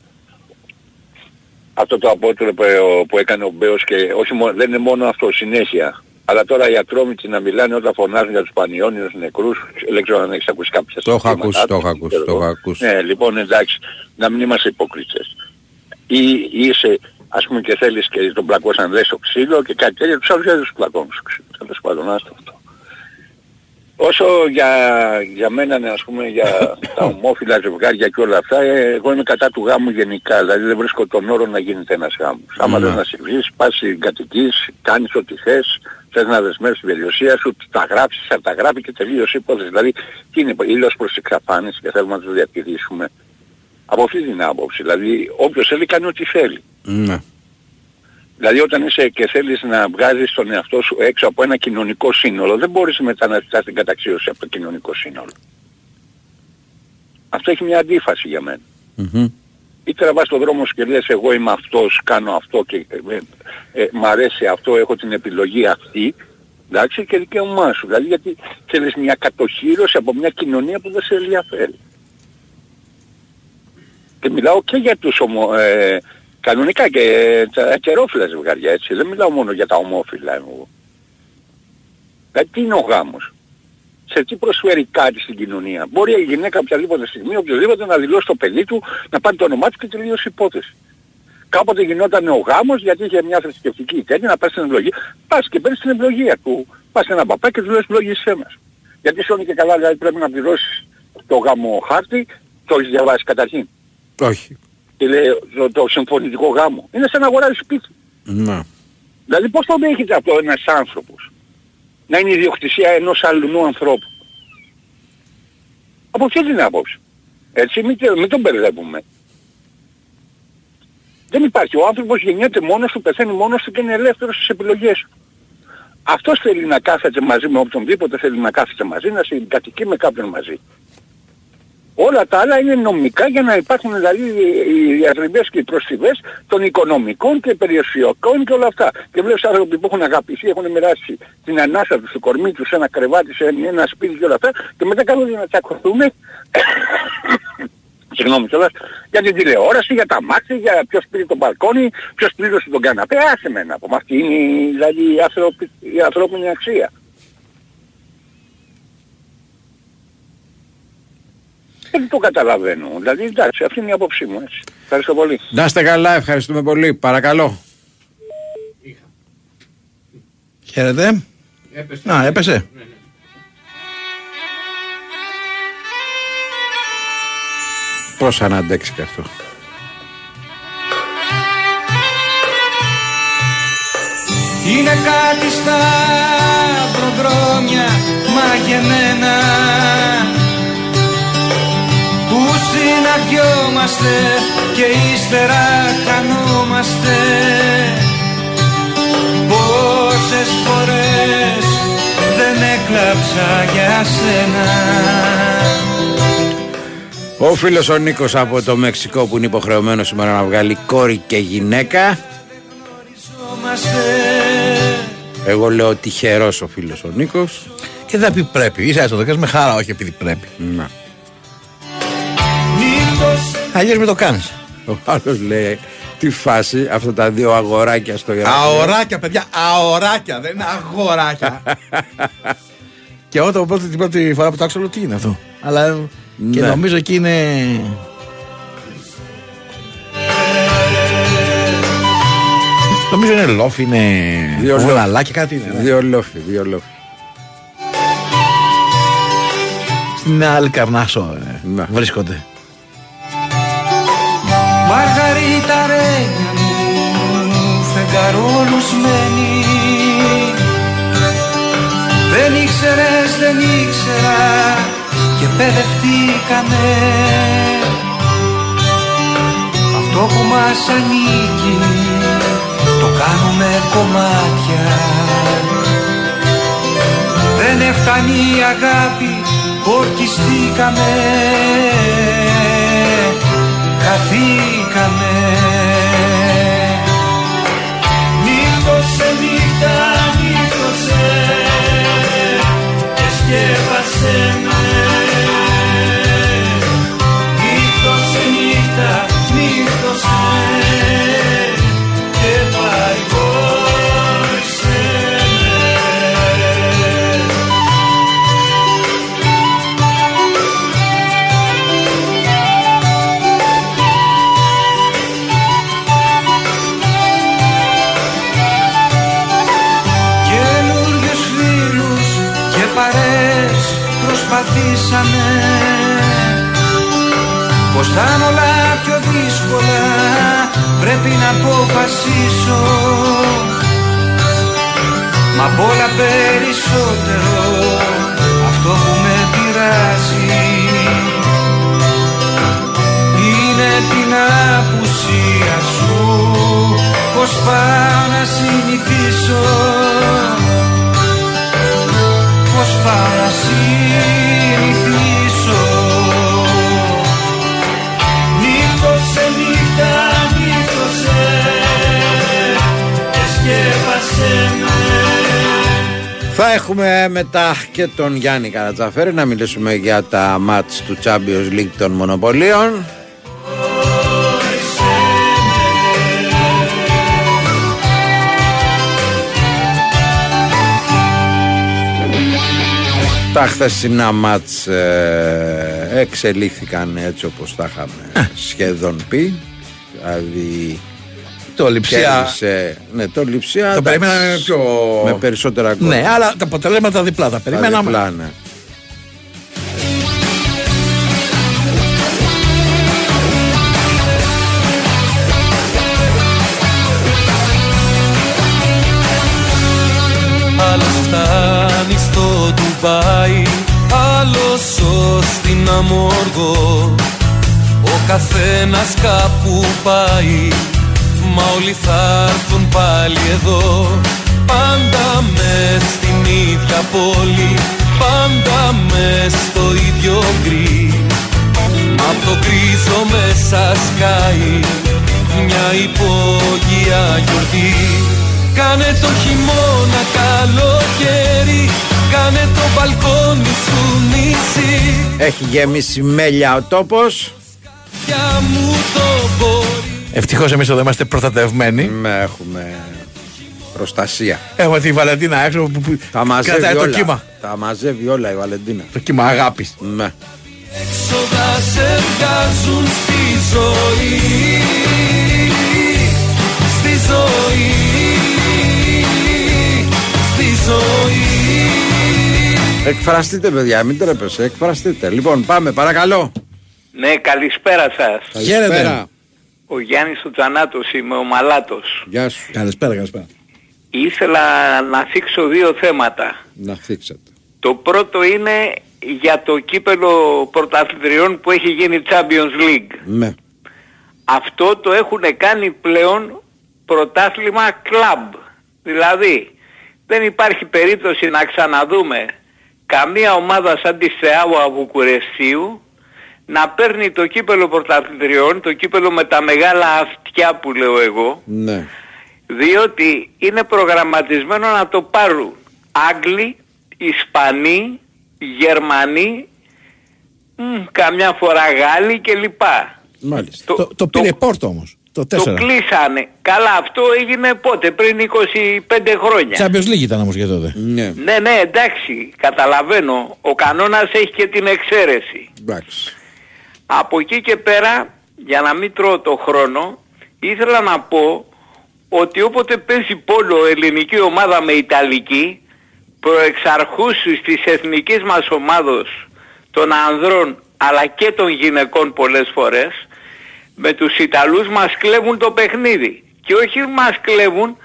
αυτό το απότερο που, που έκανε ο Μπέος και όχι μόνο, δεν είναι μόνο αυτό συνέχεια. Αλλά τώρα οι ατρόμητοι να μιλάνε όταν φωνάζουν για τους πανιόνιους νεκρούς, δεν ξέρω αν έχεις ακούσει κάποια Το έχω συστήματα, ακούσει, το έχω δεν ακούσει, ξέρω το έχω εγώ. ακούσει. Ναι, λοιπόν εντάξει, να μην είμαστε υποκρίτες. Ή είσαι ας πούμε και θέλεις και τον πλακώσαν λες στο ξύλο και κάτι τέτοιο, τους άλλους δεν τους πλακώνουν στο ξύλο. Τέλος πάντων, άστο αυτό. Όσο για, για μένα, ναι, ας πούμε, για *laughs* τα ομόφυλα ζευγάρια και όλα αυτά, ε, εγώ είμαι κατά του γάμου γενικά. Δηλαδή δεν βρίσκω τον όρο να γίνεται ένας γάμος. Άμα Ναι. δεν να συμβείς, πας κατοικείς, κάνεις ό,τι θες, θες να δεσμεύσεις την περιουσία σου, τα γράψεις, θα τα γράφει και τελείωσε η υπόθεση. Δηλαδή, τι είναι, ήλιος προς εξαφάνιση και θέλουμε να το διατηρήσουμε. Από αυτή την άποψη. Δηλαδή, όποιος θέλει κάνει ό,τι θέλει. Ναι. Δηλαδή όταν είσαι και θέλεις να βγάζεις τον εαυτό σου έξω από ένα κοινωνικό σύνολο, δεν μπορείς μετά να ζητάς την καταξίωση από το κοινωνικό σύνολο. Αυτό έχει μια αντίφαση για μένα. Μμμ. Ή τραβάς τον δρόμο σου και λες εγώ είμαι αυτός, κάνω αυτό και ε, ε, μ' αρέσει αυτό, έχω την επιλογή αυτή, εντάξει, και δικαίωμά σου. Δηλαδή γιατί θέλεις μια κατοχήρωση από μια κοινωνία που δεν σε ενδιαφέρει. Και μιλάω και για τους ομο, ε, κανονικά και ε, τα ατσερόφυλλα ζευγάρια έτσι. Δεν μιλάω μόνο για τα ομόφυλα εγώ. Δηλαδή τι είναι ο γάμος; Σε τι προσφέρει κάτι στην κοινωνία. Μπορεί η γυναίκα οποιαδήποτε στιγμή, οποιοδήποτε να δηλώσει το παιδί του, να πάρει το όνομά του και τελείωσε η υπόθεση. Κάποτε γινόταν ο γάμος γιατί είχε μια θρησκευτική τέτοια να πας στην ευλογία. Πας και παίρνεις την ευλογία του. Πας σε ένα παπά και του λες ευλογήσέ μας. Γιατί σε και καλά δηλαδή πρέπει να πληρώσεις το γάμο χάρτη, το έχεις διαβάσει καταρχήν. Όχι. Και λέει το, το συμφωνητικό γάμο. Είναι σαν να αγοράζεις σπίτι. Ναι. Δηλαδή πώς το δέχεται αυτό ένας άνθρωπος. Να είναι η ιδιοκτησία ενός αλλού ανθρώπου. Από αυτή την άποψη. Έτσι μην, τε- μην τον μπερδεύουμε. Δεν υπάρχει. Ο άνθρωπος γεννιέται μόνος του, πεθαίνει μόνος του και είναι ελεύθερος στις επιλογές του. Αυτός θέλει να κάθεται μαζί με οποιονδήποτε θέλει να κάθεται μαζί, να συγκατοικεί με κάποιον μαζί. Όλα τα άλλα είναι νομικά για να υπάρχουν δηλαδή οι διατριβές και οι προσφυγές των οικονομικών και περιουσιακών και όλα αυτά. Και βλέπεις άνθρωποι που έχουν αγαπηθεί, έχουν μοιράσει την ανάσα τους, το κορμί τους, ένα κρεβάτι, σε ένα σπίτι και όλα αυτά και μετά κάνουν να τσακωθούμε *coughs* Συγγνώμη κιόλας, για την τηλεόραση, για τα μάτια, για ποιος πήρε τον μπαλκόνι, ποιος πλήρωσε τον καναπέ, άσε με να πούμε. Αυτή είναι η- δηλαδή η, ανθρωπι- η ανθρώπινη αξία. Δεν το καταλαβαίνω. Δηλαδή εντάξει, αυτή είναι η άποψή μου έτσι. Ευχαριστώ πολύ. Να είστε καλά, ευχαριστούμε πολύ. Παρακαλώ. Χαίρετε. Να, έπεσε. Πώς αν αντέξει και αυτό. Είναι κάτι στα προδρόμια μαγεμένα που συναντιόμαστε και ύστερα χανόμαστε Πόσες φορές δεν έκλαψα για σένα Ο φίλος ο Νίκος από το Μεξικό που είναι υποχρεωμένος σήμερα να βγάλει κόρη και γυναίκα. Εγώ λέω τυχερός ο φίλος ο Νίκος. Και δεν θα πει πρέπει. Είσαι το δεκάς με χαρά, όχι επειδή πρέπει. Να. Αλλιώς με το κάνεις. Ο άλλος λέει τι φάση αυτά τα δύο αγοράκια στο Ηράκλειο. Αωράκια, παιδιά, αωράκια, δεν είναι αγοράκια. και εγώ το πρώτη, την πρώτη φορά που το άκουσα, λέω τι είναι αυτό; Αλλά και Ναι. νομίζω εκεί είναι. Νομίζω είναι λόφι, είναι. Δύο λόφι. βολαλάκι, κάτι είναι. ναι. Δύο λόφι, δύο λόφι. Στην άλλη καρνάσο ε, Ναι. βρίσκονται. Μαργαρίτα ρένια μου φεγγαρόλουσμένη Δεν ήξερες, δεν ήξερα και παιδευτήκαμε. Αυτό που μας ανήκει το κάνουμε κομμάτια. Δεν έφτανει η αγάπη, ορκιστήκαμε. Χαθήκαμε Νύχτωσε νύχτα, νύχτωσε και σκέπασε με Νύχτωσε νύχτα, νύχτωσε προσπαθήσαμε. Πως θα είναι όλα πιο δύσκολα Πρέπει να αποφασίσω. Μα απ' όλα περισσότερο Αυτό που με πειράζει. Είναι την απουσία σου. Πως πάω να συνηθίσω Πως πάω να συνηθίσω Νύχτωσε νύχτα, νύχτωσε Και σκέπασε με Θα έχουμε μετά και τον Γιάννη Καρατζαφέρη να μιλήσουμε για τα μάτς του Champions League των Μονοπωλίων. Τα χθεσινά μάτς ε, εξελίχθηκαν έτσι όπως τα είχαμε σχεδόν πει. Δηλαδή Το Λειψία- κέρδισε- ναι, το Λιψία. Το περίμεναμε πιο... Με περισσότερα γκολ. Ναι, αλλά τα αποτελέσματα διπλά τα Τα περιμέναμε. διπλά, ναι. Αμόργο. Ο καθένας κάπου πάει Μα όλοι θα έρθουν πάλι εδώ. Πάντα μες στην ίδια πόλη Πάντα μες στο ίδιο γκρι. Μα απ' το γκρίζο μέσα σκάει Μια υπόγεια γιορτή. Κάνε το χειμώνα καλοκαίρι Κάνε το μπαλκόνι σου νησί Έχει γεμίσει μέλια ο τόπος. Για μου το μπορεί Ευτυχώς εμείς εδώ είμαστε προστατευμένοι. Ναι, έχουμε προστασία. Έχουμε τη Βαλεντίνα έξω που, που Τα μαζεύει κρατάει το όλα. κύμα. Τα μαζεύει όλα η Βαλεντίνα. Το κύμα αγάπης. Ναι. Έξοδα σε βγάζουν στη ζωή Στη ζωή Στη ζωή Εκφραστείτε, παιδιά, μην τρέπεσαι. Εκφραστείτε. Λοιπόν, πάμε, παρακαλώ. Ναι, καλησπέρα σας. Καλησπέρα. Ο Γιάννης ο Τζανάτος είμαι, ο Μαλάτος. Γεια σου. Καλησπέρα, καλησπέρα. Ήθελα να θίξω δύο θέματα. Να θίξετε. Το πρώτο είναι για το κύπελο πρωταθλητριών που έχει γίνει Champions League. Ναι. Αυτό το έχουν κάνει πλέον πρωτάθλημα club. Δηλαδή δεν υπάρχει περίπτωση να ξαναδούμε καμία ομάδα σαν τη Θεάουα Βουκουρεστίου να παίρνει το κύπελο πρωταθλητριών, το κύπελο με τα μεγάλα αυτιά που λέω εγώ, Ναι. διότι είναι προγραμματισμένο να το πάρουν Άγγλοι, Ισπανοί, Γερμανοί, μ, καμιά φορά Γάλλοι κλπ. Μάλιστα. Το, το πήρε πόρτο όμως. Το 4. Το κλείσανε. Καλά, αυτό έγινε πότε, πριν 25 χρόνια. Champions League ήταν όμως για τότε. Ναι. Ναι, ναι, εντάξει, καταλαβαίνω. Ο κανόνας έχει και την εξαίρεση. Εντάξει. Από εκεί και πέρα, για να μην τρώω το χρόνο, ήθελα να πω ότι όποτε παίζει πόλο ελληνική ομάδα με Ιταλική, προεξαρχούς της εθνικής μας ομάδος των ανδρών αλλά και των γυναικών πολλές φορές, με τους Ιταλούς μας κλέβουν το παιχνίδι. Και όχι μας κλέβουν,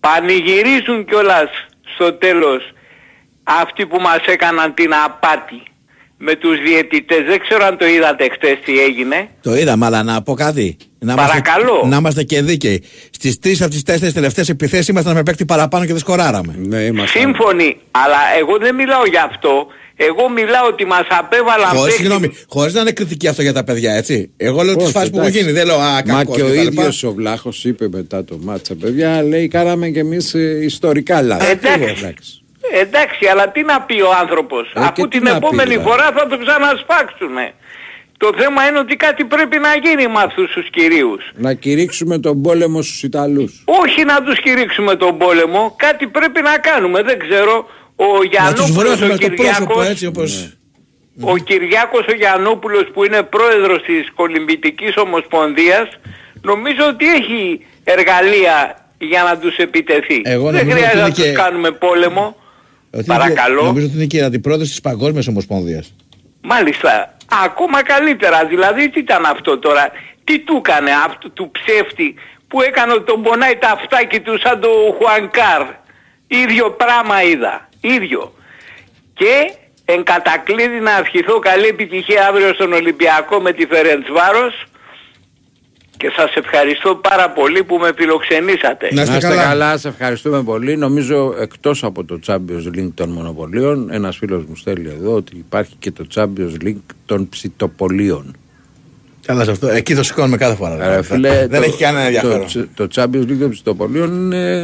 πανηγυρίζουν κιόλας στο τέλος αυτοί που μας έκαναν την απάτη με τους διαιτητές. Δεν ξέρω αν το είδατε χτες τι έγινε. Το είδαμε, αλλά να πω κάτι. Να Παρακαλώ. Είμαστε, να είμαστε και δίκαιοι. Στις τρεις από τις τέσσερις τελευταίες επιθέσεις ήμασταν με παίκτη παραπάνω και δεν σκοράραμε. Ναι, είμαστε. Σύμφωνοι, αλλά εγώ δεν μιλάω για αυτό. Εγώ μιλάω ότι μας απέβαλαν Χωρίς, παίκτες- συγγνώμη, χωρίς να είναι κριτική αυτό για τα παιδιά, έτσι. Εγώ λέω τις Όχι, φάσεις που έχουν εντάξει. γίνει. Δεν λέω α, Μα κακός και ο κτλ. ίδιος ο Βλάχος είπε μετά το μάτσα, παιδιά, λέει, κάναμε κι εμείς ιστορικά λάθη. Εντάξει. Εντάξει, αλλά τι να πει ο άνθρωπος, Ε, και αφού τι την να πει, επόμενη δηλαδή. φορά θα το ξανασπάξουνε. Το θέμα είναι ότι κάτι πρέπει να γίνει με αυτούς τους κυρίους. Να κηρύξουμε τον πόλεμο στους Ιταλούς. Όχι να τους κηρύξουμε τον πόλεμο, κάτι πρέπει να κάνουμε, δεν ξέρω. Ο Να τους Γιαννόπουλος, βρώσουμε ο στο πρόσωπο Κυριάκος, έτσι όπω. ο Κυριάκος ο Γιαννόπουλος που είναι πρόεδρος της Κολυμπητικής Ομοσπονδίας, νομίζω ότι έχει εργαλεία για να τους επιτεθεί. Εγώ δεν νομίζω χρειάζεται ότι να είναι τους και- κάνουμε πόλεμο. Ότι Παρακαλώ. είναι- Νομίζω ότι είναι και η αντιπρόεδρος της Παγκόσμιας Ομοσπονδίας. Μάλιστα. Ακόμα καλύτερα. Δηλαδή τι ήταν αυτό τώρα; Τι του έκανε αυτό του ψεύτη που έκανε ότι τον πονάει τα αυτάκι του σαν το Χουανκάρ; Ίδιο πράγμα είδα. Ίδιο. Και εν κατακλείδη να ευχηθώ καλή επιτυχία αύριο στον Ολυμπιακό με τη Φερεντσβάρος και σας ευχαριστώ πάρα πολύ που με φιλοξενήσατε. Να είστε, καλά. σε ευχαριστούμε πολύ. Νομίζω εκτός από το Champions League των μονοπωλίων, ένας φίλος μου στέλνει εδώ ότι υπάρχει και το Champions League των ψητοπολίων. Καλά σε αυτό. Εκεί το σηκώνουμε κάθε φορά. Ρε φίλε, Δεν το- έχει κανένα ενδιαφέρον. Το, ψ- το Champions League των ψητοπολίων είναι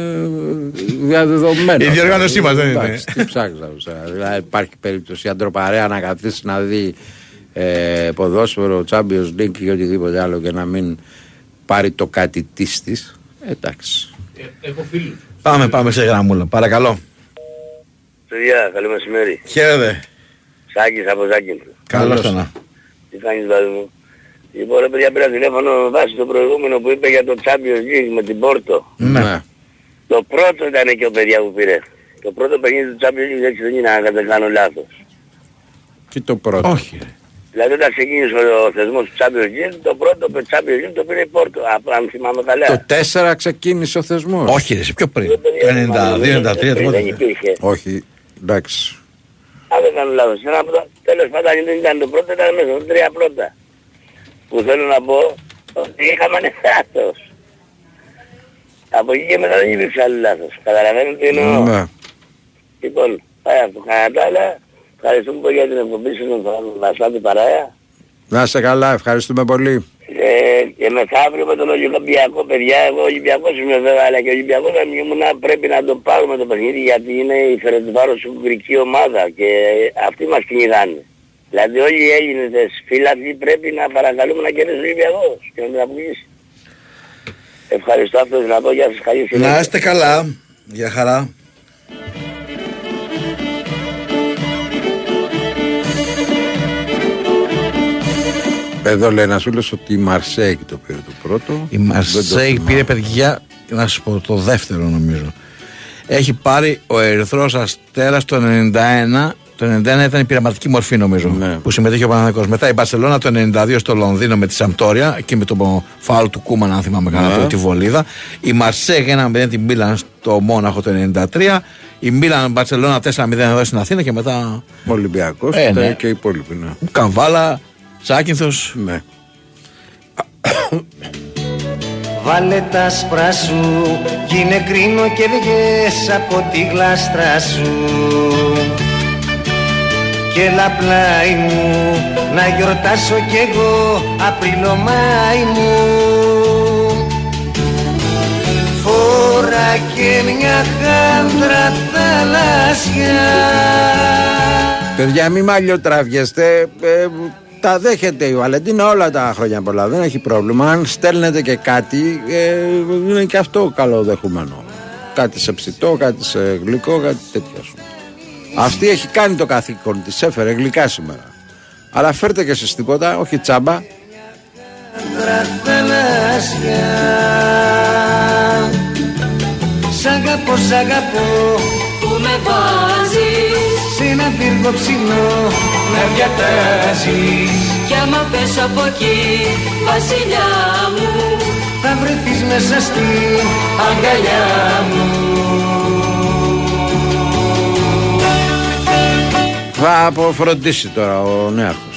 διαδεδομένο. Η διοργάνωσή μας δεν είναι. Εντάξει, Τι ψάχνεις να πεις, ε, Δηλαδή υπάρχει περίπτωση η αντροπαρέα να καθίσει να δει ε, ποδόσφαιρο, Champions League ή οτιδήποτε άλλο και να μην πάρει το κάτι της της. Εντάξει. Έχω φίλους. Πάμε, πάμε σε γραμμούλα. Παρακαλώ. Παιδιά, καλό μεσημέρι. Χαίρετε. Σάκης από Ζάκη. Καλώς το να. Τι κάνεις βάζω μου; Λοιπόν, ρε παιδιά, πήρα τηλέφωνο με βάση το προηγούμενο που είπε για το Champions League με την Πόρτο. Ναι. Το πρώτο ήταν και ο παιδιά που πήρε. Το πρώτο παιχνίδι του Champions League έτσι δεν είναι, αν δεν κάνω λάθος. Και το πρώτο; Όχι. Δηλαδή όταν ξεκίνησε ο θεσμός του Champions League, το πρώτο το Champions League το πήρε η Πόρτο. Α, αν θυμάμαι καλά. Το 4 ξεκίνησε ο θεσμός. Όχι, ρε, σε πιο πριν. Το 92-93 Δεν υπήρχε. Όχι. Εντάξει. Αν δεν κάνω λάθος. Ένα από τα... Τέλος πάντων δεν ήταν το πρώτο, ήταν μέσα στα τρία πρώτα. Που θέλω να πω ότι είχαμε λάθος. Από εκεί και μετά δεν υπήρξε άλλο λάθος. Καταλαβαίνετε τι εννοώ. Ναι. Λοιπόν, πάει αυτό. Κατά τα άλλα, ευχαριστούμε πολύ για την εκπομπή σας, τον Βασάτη Παράια. Να είσαι καλά, ευχαριστούμε πολύ. Ε, και μεθαύριο με τον Ολυμπιακό, παιδιά, εγώ Ολυμπιακός είμαι βέβαια, αλλά και ο Ολυμπιακός θα ήμουν πρέπει να το πάρουμε το παιχνίδι γιατί είναι η Φερετβάρος ουγγρική ομάδα και αυτοί μας κυνηγάνε. Δηλαδή όλοι οι Έλληνες φίλαθλοι πρέπει να παρακαλούμε να κερδίσει ο Ολυμπιακός και να την αποκλείσει. Ευχαριστώ αυτός να πω, γεια σας, καλή συνέχεια. Να είστε καλά. Για χαρά. Εδώ λέει ένας φίλος ότι η Μαρσέικ το πήρε το πρώτο. Η Δεν το Μαρσέη θυμάμαι. πήρε παιδιά, να σου πω, το δεύτερο νομίζω. Έχει πάρει ο Ερυθρός Αστέρας το 91. Το 91 ήταν η πειραματική μορφή νομίζω Ναι. που συμμετείχε ο Παναθηναϊκός. Μετά η Μπαρσελόνα το 92 στο Λονδίνο με τη Σαμπτόρια και με το φάουλ του Κούμαν αν θυμάμαι καλά Ναι. το- τη βολίδα. Η Μαρσέγ ένα 0 την Μίλαν στο Μόναχο το 93. Η Μίλαν Μπαρσελόνα 4-0 εδώ στην Αθήνα και μετά Ο Ολυμπιακός Ε, ναι. και οι υπόλοιποι. Ναι. Καβάλα, Σάκυνθος. ναι. Βάλε τα σπρά σου, γίνε κρίνο και βγες από τη γλάστρα σου Και έλα πλάι μου, να γιορτάσω κι εγώ Απρίλο Μάη μου Φόρα και μια χάντρα θαλάσσια Παιδιά, μην μαλλιοτραβιέστε. Ε, τα δέχεται η Βαλεντίνα όλα τα χρόνια πολλά. Δεν έχει πρόβλημα. Αν στέλνετε και κάτι, ε, είναι και αυτό καλοδεχούμενο. Κάτι σε ψητό, κάτι σε γλυκό, κάτι τέτοια σου. Αυτή έχει κάνει το καθήκον της, έφερε γλυκά σήμερα. Αλλά φέρτε και εσείς τίποτα, όχι τσάμπα. άντρα θαλάσσια Σ' αγαπώ, σ' αγαπώ Που με βάζεις Σ' ένα πύργο ψηλό να διατάζεις Κι άμα πέσω από εκεί βασιλιά μου Θα βρεθείς μέσα στην αγκαλιά μου Θα αποφροντίσει τώρα ο νέαρχος.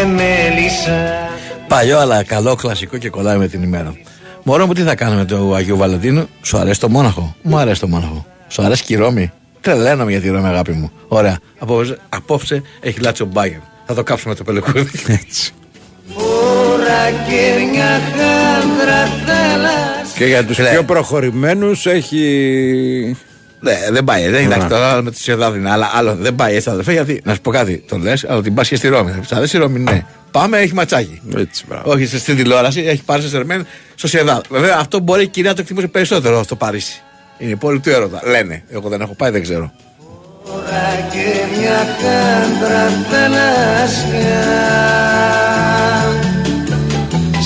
Γίνε μέλισσα Παλιό αλλά καλό κλασικό και κολλάει με την ημέρα. Μωρό μου, τι θα κάνουμε το Αγίου Βαλεντίνου; Σου αρέσει το Μόναχο; Μου αρέσει το Μόναχο. Σου αρέσει και η Ρώμη; Τρελαίνομαι για τη Ρώμη, αγάπη μου. Ωραία. Απόψε, απόψε έχει λάτσο μπάγκερ. Θα το κάψουμε το πελεκούδι. *laughs* Έτσι. Ωρα και μια χάντρα θάλασσα Και για τους Φίλε. πιο προχωρημένους έχει Ναι, δεν πάει. Δεν είναι Ναι. τώρα με τη Σιωδάδη είναι. Αλλά άλλο δεν πάει έτσι, αδερφέ. Γιατί να σου πω κάτι. Το λες, αλλά την πας και στη Ρώμη. Σ' αρέσει η Ρώμη, ναι. Πάμε, έχει ματσάκι. Έτσι, μπράβο. Όχι στην τηλεόραση, έχει πάρει σε σερμέν στο Σιωδάδη. Βέβαια αυτό μπορεί η κυρία να το εκτιμήσει περισσότερο στο Παρίσι. Είναι η πόλη του έρωτα. Λένε. Εγώ δεν έχω πάει, δεν ξέρω. Τώρα και μια χάντρα θαλάσσια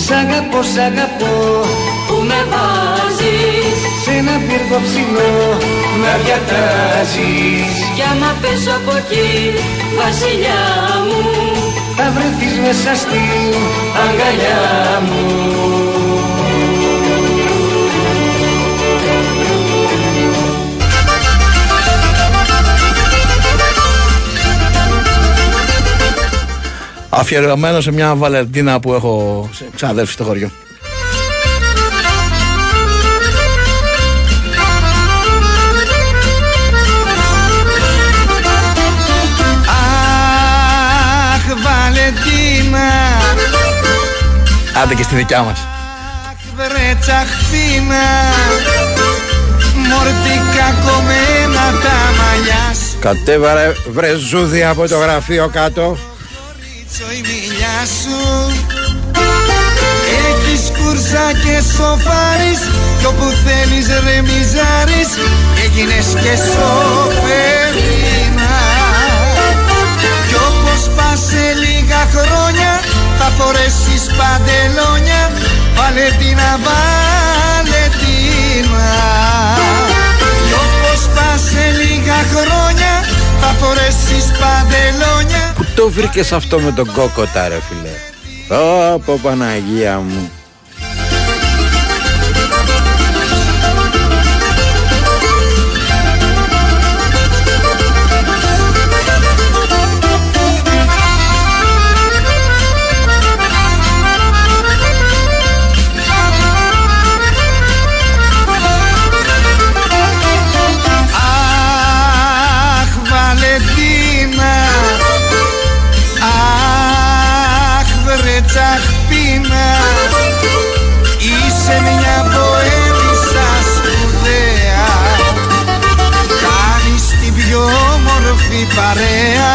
Σ' αγαπώ, σ' αγαπώ Που με βάζεις Σ' ένα πύργο ψηλό να διατάζεις Κι άμα πέσω από εκεί Βασιλιά μου. Θα βρεθείς μέσα στην αγκαλιά μου. Αφιερωμένο σε μια Βαλεντίνα που έχω ξαδέρφει στο χωριό. Άντε και στη δικιά μας. βρε τσαχπίνα Μορτικά κομμένα τα μαλλιά σου Κατέβαρε βρε ζούδι από το γραφείο κάτω. Ρίτσο η μιλιά σου Έχεις κούρσα και σοφάρεις Κι όπου θέλεις ρε μιζάρεις Έγινες και σοφερίνα Κι όπως πας σε λίγα χρόνια Θα φορέσεις παντελόνια Βαλετίνα, Βαλετίνα Κι όπως πας σε λίγα χρόνια Θα φορέσεις παντελόνια Πού το βρήκες αυτό με τον κόκοτα ρε φίλε; Ω, πω Παναγία μου. Όμορφη παρέα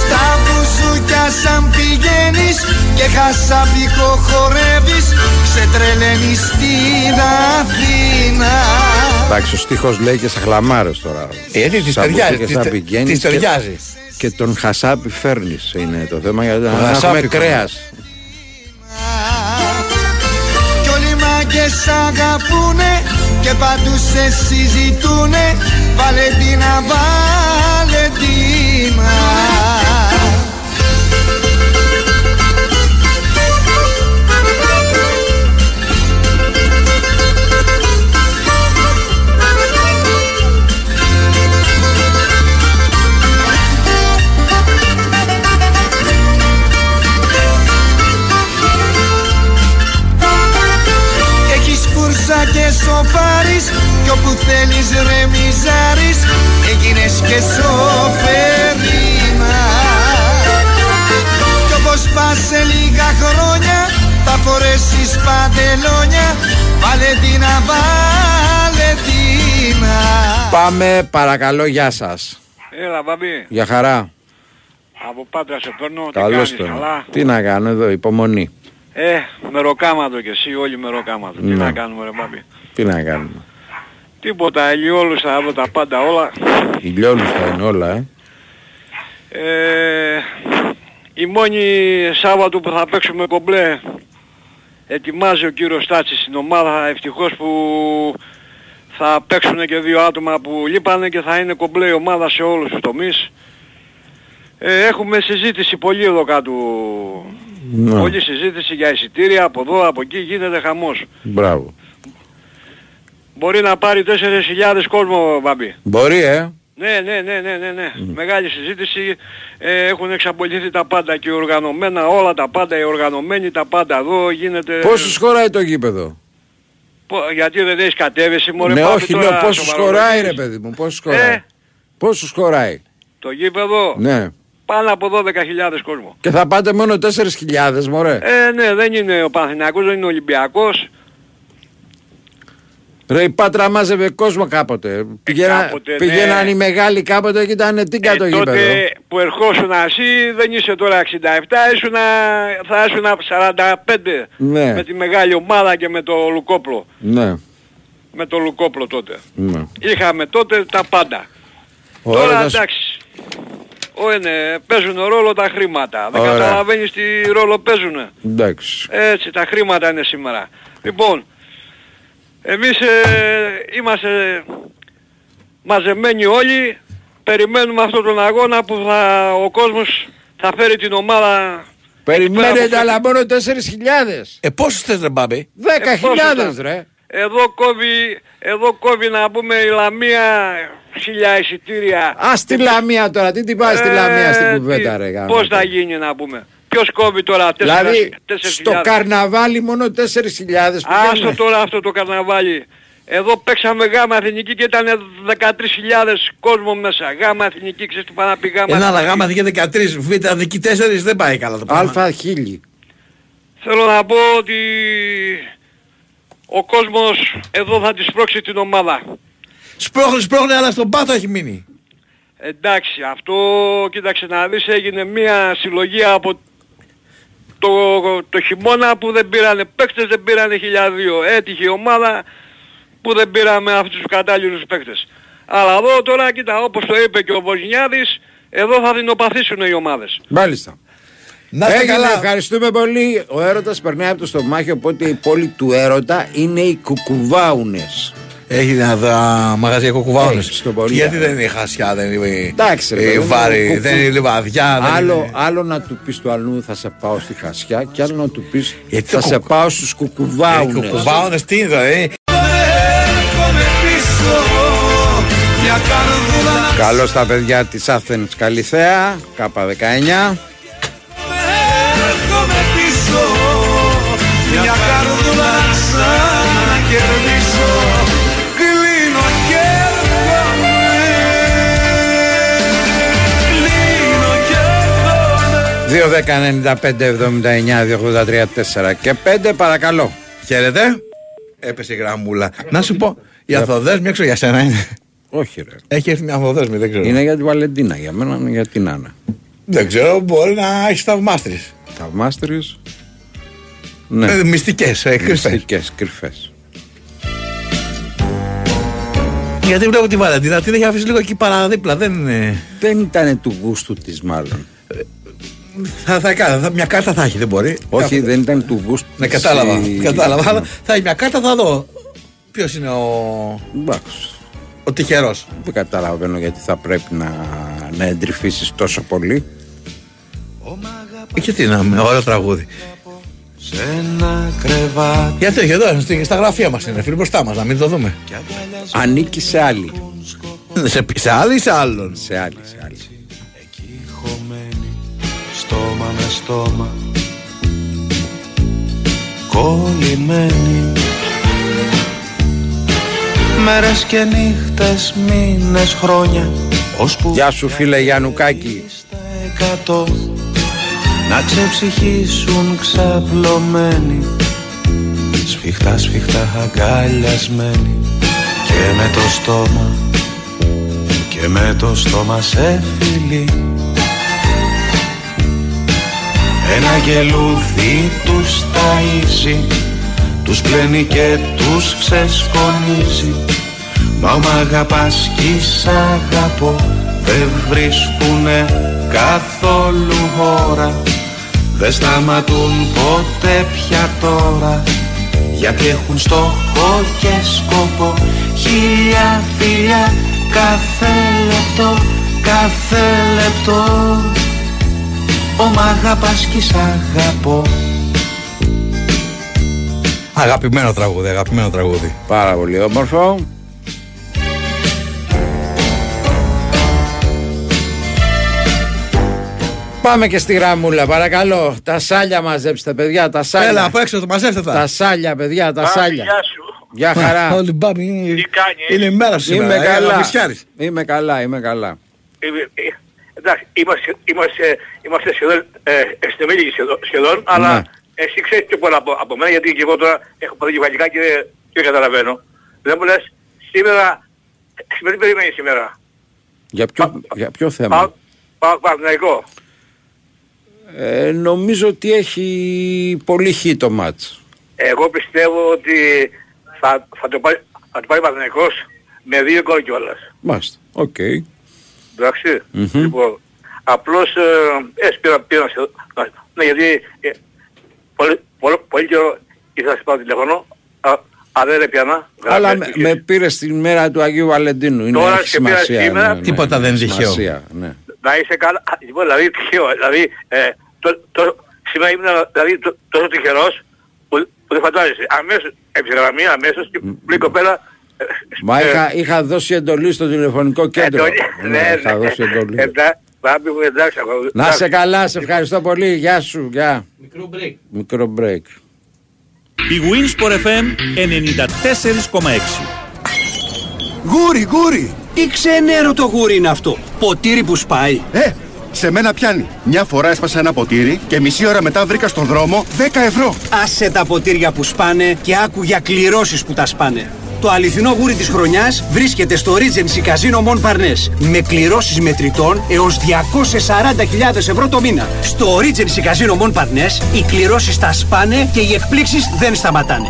Στα μπουζούκια σαν πηγαίνεις Και χασαπικό χορεύεις Ξετρελαίνεις στην Αθήνα Εντάξει, ο στίχος λέει και σε χλαμάρες τώρα. Ε, τι της Σαν ταιριάζει, που της σαν τε- πηγαίνεις της και- ταιριάζει. Και τον χασάπι φέρνεις είναι το θέμα για να χασάπι έχουμε φέρνει. κρέας. Κι όλοι οι μάγκες αγαπούνε και παντού σε συζητούνε Βαλεντίνα, Βαλεντίνα σοφάρεις Κι όπου θέλεις ρε μιζάρεις Έγινες και σοφερίνα Κι όπως πας σε λίγα χρόνια Θα φορέσεις παντελόνια Βαλεντίνα, Βαλεντίνα Πάμε παρακαλώ γεια σας. Έλα, μπαμπή. Για χαρά. Από Πάτρα σε παίρνω. Τι Καλώς κάνεις, το. καλά; Τι να κάνω εδώ, υπομονή. Ε, μεροκάματο κι εσύ, όλοι μεροκάματο. Τι Ναι. να κάνουμε ρε μπαμπή. Τι να κάνουμε. Τίποτα, ελιόλουστα από τα πάντα όλα. Ηλιόλουστα είναι όλα, ε. Ε, η μόνη Σάββατο που θα παίξουμε κομπλέ ετοιμάζει ο κύριος Στάτσης στην ομάδα ευτυχώς που θα παίξουν και δύο άτομα που λείπανε και θα είναι κομπλέ η ομάδα σε όλους τους τομείς. Ε, έχουμε συζήτηση πολύ εδώ κάτω. Ναι. Πολλή συζήτηση για εισιτήρια από εδώ, από εκεί γίνεται χαμός. Μπράβο. Μπορεί να πάρει 4.000 κόσμο, Μπαμπή. Μπορεί, ε. Ναι, ναι, ναι, ναι, ναι, ναι. Μεγάλη συζήτηση. Ε, έχουν εξαπολυθεί τα πάντα και οργανωμένα, όλα τα πάντα, οι οργανωμένοι τα πάντα εδώ γίνεται... Πόσους χωράει το γήπεδο; Πο- Γιατί δεν έχεις κατέβηση, μωρέ ναι, Πάπη, όχι, τώρα λέω πόσους σοβαρολογείς. χωράει ρε παιδί μου, πόσους χωράει. Ε; Πόσους χωράει; Το γήπεδο; Ναι. πάνω από 12.000 κόσμο. Και θα πάτε μόνο 4.000 μωρέ. Ε, ναι, δεν είναι ο Παναθηναϊκός, δεν είναι ο Ολυμπιακός. Ρε η Πάτρα μάζευε κόσμο κάποτε. Πηγαίνα, κάποτε, ναι. πηγαίναν οι μεγάλοι κάποτε και ήταν τι κάτω Ε, γήπεδο; τότε που ερχόσουν εσύ δεν είσαι τώρα 67, ήσουν, θα ήσουν 45 Ναι. με τη μεγάλη ομάδα και με το Λουκόπλο. Ναι, Με το Λουκόπλο τότε. ναι. Είχαμε τότε τα πάντα. Ο τώρα έρωτας- εντάξει. Ω, είναι, παίζουν ρόλο τα χρήματα. Δεν Ωραία. καταλαβαίνεις τι ρόλο παίζουν. Εντάξει. Έτσι, τα χρήματα είναι σήμερα. Λοιπόν, εμείς ε, είμαστε μαζεμένοι όλοι, περιμένουμε αυτόν τον αγώνα που θα, ο κόσμος θα φέρει την ομάδα... Περιμένετε αλλά μόνο 4.000. Ε, πόσους θες ρε μπάμπη; 10.000 ρε. Εδώ κόβει, εδώ κόβει να πούμε η Λαμία χιλιά εισιτήρια. Α στη Λαμία τώρα, τι την πάει στη Ε, Λαμία στην τι- κουβέντα ρε γάμο. Πώς θα γίνει να πούμε. Ποιος κόβει τώρα 4.000. Δηλαδή στο καρναβάλι μόνο 4.000 Άστο πηγαίνουν. τώρα αυτό το καρναβάλι. Εδώ παίξαμε γάμα εθνική και ήταν 13.000 κόσμο μέσα. Γάμα εθνική, ξέρεις τι πάει να πει γάμα Ένα άλλα εθνική. γάμα και 13, β' δική 4 δεν πάει καλά το πράγμα. Αλφα χίλι. Θέλω να πω ότι ο κόσμος εδώ θα τη σπρώξει την ομάδα. Σπρώχνει, σπρώχνει, αλλά στον πάθο έχει μείνει. Εντάξει, αυτό κοίταξε να δεις έγινε μια συλλογή από το, το χειμώνα που δεν πήρανε παίκτες, δεν πήρανε χιλιαδίο. Έτυχε η ομάδα που δεν πήραμε αυτούς τους κατάλληλους παίκτες. Αλλά εδώ τώρα κοίτα όπως το είπε και ο Βοζνιάδης, εδώ θα δεινοπαθήσουν οι ομάδες. Μάλιστα. Να είστε Έγινε, καλά. ευχαριστούμε πολύ. Ο έρωτας περνάει από το στομάχι, οπότε η πόλη του έρωτα είναι οι κουκουβάουνες. Έχει ένα δα- μαγαζί κουκουβάουνες. Έχει, στον Πορεία. Γιατί δεν είναι χασιά, δεν είναι Εντάξει, ρε, ε, παιδί μου, βάρη, κουκου- δεν είναι λιβαδιά. δεν Άλλο, είναι- άλλο να του πεις του αλλού θα σε πάω στη Χασιά και άλλο να του πεις Γιατί θα το σε κουκου- πάω στους Ε, κουκουβάουνες. Κουκουβάουνες τι είναι, δηλαδή. Καλώς στα παιδιά της Athens Καλυθέα, K19. Έρχομαι πίσω Μια καρδούλα να 2-10-95-79-283-4 και 5 παρακαλώ. Χαίρετε. Έπεσε η γραμμούλα. Να σου πω, η αθοδέσμη έξω για σένα είναι. Όχι, ρε. Έχει έρθει μια αθοδέσμη, δεν ξέρω. Είναι για τη Βαλεντίνα, για μένα είναι για την Άννα. Δεν ξέρω, μπορεί να έχεις θαυμάστρη. Θαυμάστρη. Ναι. Ε, Μυστικές, ε, κρυφές. Μυστικές, κρυφές. Γιατί βλέπω τη Βαλεντίνα, την έχει αφήσει λίγο εκεί παραδίπλα. Δεν, είναι... δεν ήταν του γούστου της, μάλλον. Θα, θα, θα, θα, μια κάρτα θα έχει, δεν μπορεί. Όχι, Θα- δεν ήταν του γούστου Ναι, της, κατάλαβα. η- κατάλαβα. Αλλά θα έχει μια κάρτα, θα δω. Ποιος είναι ο. Εντάξει. Ο τυχερός. Δεν καταλαβαίνω γιατί θα πρέπει να, να εντρυφήσεις τόσο πολύ. Και τι να με, ωραίο τραγούδι. Σε ένα κρεβάτι Γιατί όχι, εδώ στη- στα γραφεία μας είναι, φίλοι μπροστά μας, να μην το δούμε. Ανήκει σε άλλη. Σε, σε άλλη ή σε άλλον; Σε άλλη, σε άλλη. Χωμένη Στόμα με στόμα. Κολλημένη Μέρες και νύχτες, μήνες, χρόνια. Ώσπου Γεια σου φίλε Γιαννουκάκη. εκατό. Να ξεψυχήσουν ξαπλωμένοι. Σφιχτά σφιχτά αγκαλιασμένοι. Και με το στόμα Και με το στόμα σε φιλί Ένα γελούδι τους ταΐζει Τους πλένει και τους ξεσκονίζει. Μα μ' αγαπάς κι σ' αγαπώ Δεν βρίσκουνε καθόλου ώρα Δεν σταματούν ποτέ πια τώρα Γιατί έχουν στόχο και σκοπό. Χίλια φιλιά κάθε λεπτό Κάθε λεπτό Ω μ' αγαπάς κι σ' αγαπώ Αγαπημένο τραγούδι, αγαπημένο τραγούδι. Πάρα πολύ όμορφο. Πάμε και στη γραμμούλα, παρακαλώ. Τα σάλια μαζέψτε, παιδιά, τα σάλια. Έλα, από έξω το μαζεύτε τα. Τα σάλια, παιδιά, τα Μπάμπη, σάλια. γεια σου. Γεια χαρά. Όλοι μπάμπι είναι, Τι κάνει, είναι η μέρα σου σήμερα. Είμαι ε, καλά. Λαπισιάρης. Είμαι καλά, είμαι καλά. Ε, ε, Εντάξει, είμαστε, είμαστε, είμαστε σχεδόν ε, εστεμέλικοι σχεδόν, σχεδόν αλλά Ναι. εσύ ξέρεις πιο πολλά από, από μένα γιατί και εγώ τώρα έχω πάθει κεφαλικά και δεν καταλαβαίνω. Δεν μου λες σήμερα, σήμερα τι περιμένει σήμερα. Για ποιο, για ποιο θέμα; Πάω, πάω Παναθηναϊκό. Ε, νομίζω ότι έχει πολύ χ το μάτς. Εγώ πιστεύω ότι θα, θα το πάει, θα το πάει ο Παναθηναϊκός με δύο γκολ κιόλας. Μάλιστα. Οκ. Εντάξει. Μμμ. Λοιπόν, απλώς, ε, ε πήρα, πήρα, να σε- να- ναι, γιατί ε, πολύ, πολύ, πολύ καιρό ήθελα να σε πάρω τηλέφωνο, α, αλλά δεν έπιανα. Αλλά Γράφει, με, και- με πήρες στη μέρα του Αγίου Βαλεντίνου. Είναι Τώρα έχει σε πήρα σημασία. σήμερα. ναι, ναι, Τίποτα έχει δεν είναι τυχαίο. σημασία, Ναι. Να είσαι καλά. Α, Λοιπόν, δηλαδή τυχαίο. Δηλαδή, ε, το, το, σήμερα ήμουν δηλαδή, το, τόσο τυχερός που, που δεν φαντάζεσαι. Αμέσως, έψηνα μία αμέσως και μου λέει η κοπέλα... ε, Μα ε, είχα, είχα δώσει εντολή στο τηλεφωνικό κέντρο. εντολή. Ναι, Ναι, είχα ναι. δώσει εντολή. εντά- Μπάμπη μου, εντάξει. εγώ- Να σε εντάξει. καλά, σε ευχαριστώ πολύ. Γεια σου, γεια. Μικρό break. Μικρό break. Η Winsport FM 94,6. Γούρι, γούρι! Τι ξενέρο το γούρι είναι αυτό. Ποτήρι που σπάει. Ε, σε μένα πιάνει. Μια φορά έσπασα ένα ποτήρι και μισή ώρα μετά βρήκα στον δρόμο 10 ευρώ. Άσε τα ποτήρια που σπάνε και άκου για κληρώσεις που τα σπάνε. Το αληθινό γούρι της χρονιάς βρίσκεται στο Regency Casino Mon Parnes με κληρώσεις μετρητών έως 240.000 ευρώ το μήνα. Στο Regency Casino Mon Parnes οι κληρώσεις τα σπάνε και οι εκπλήξεις δεν σταματάνε.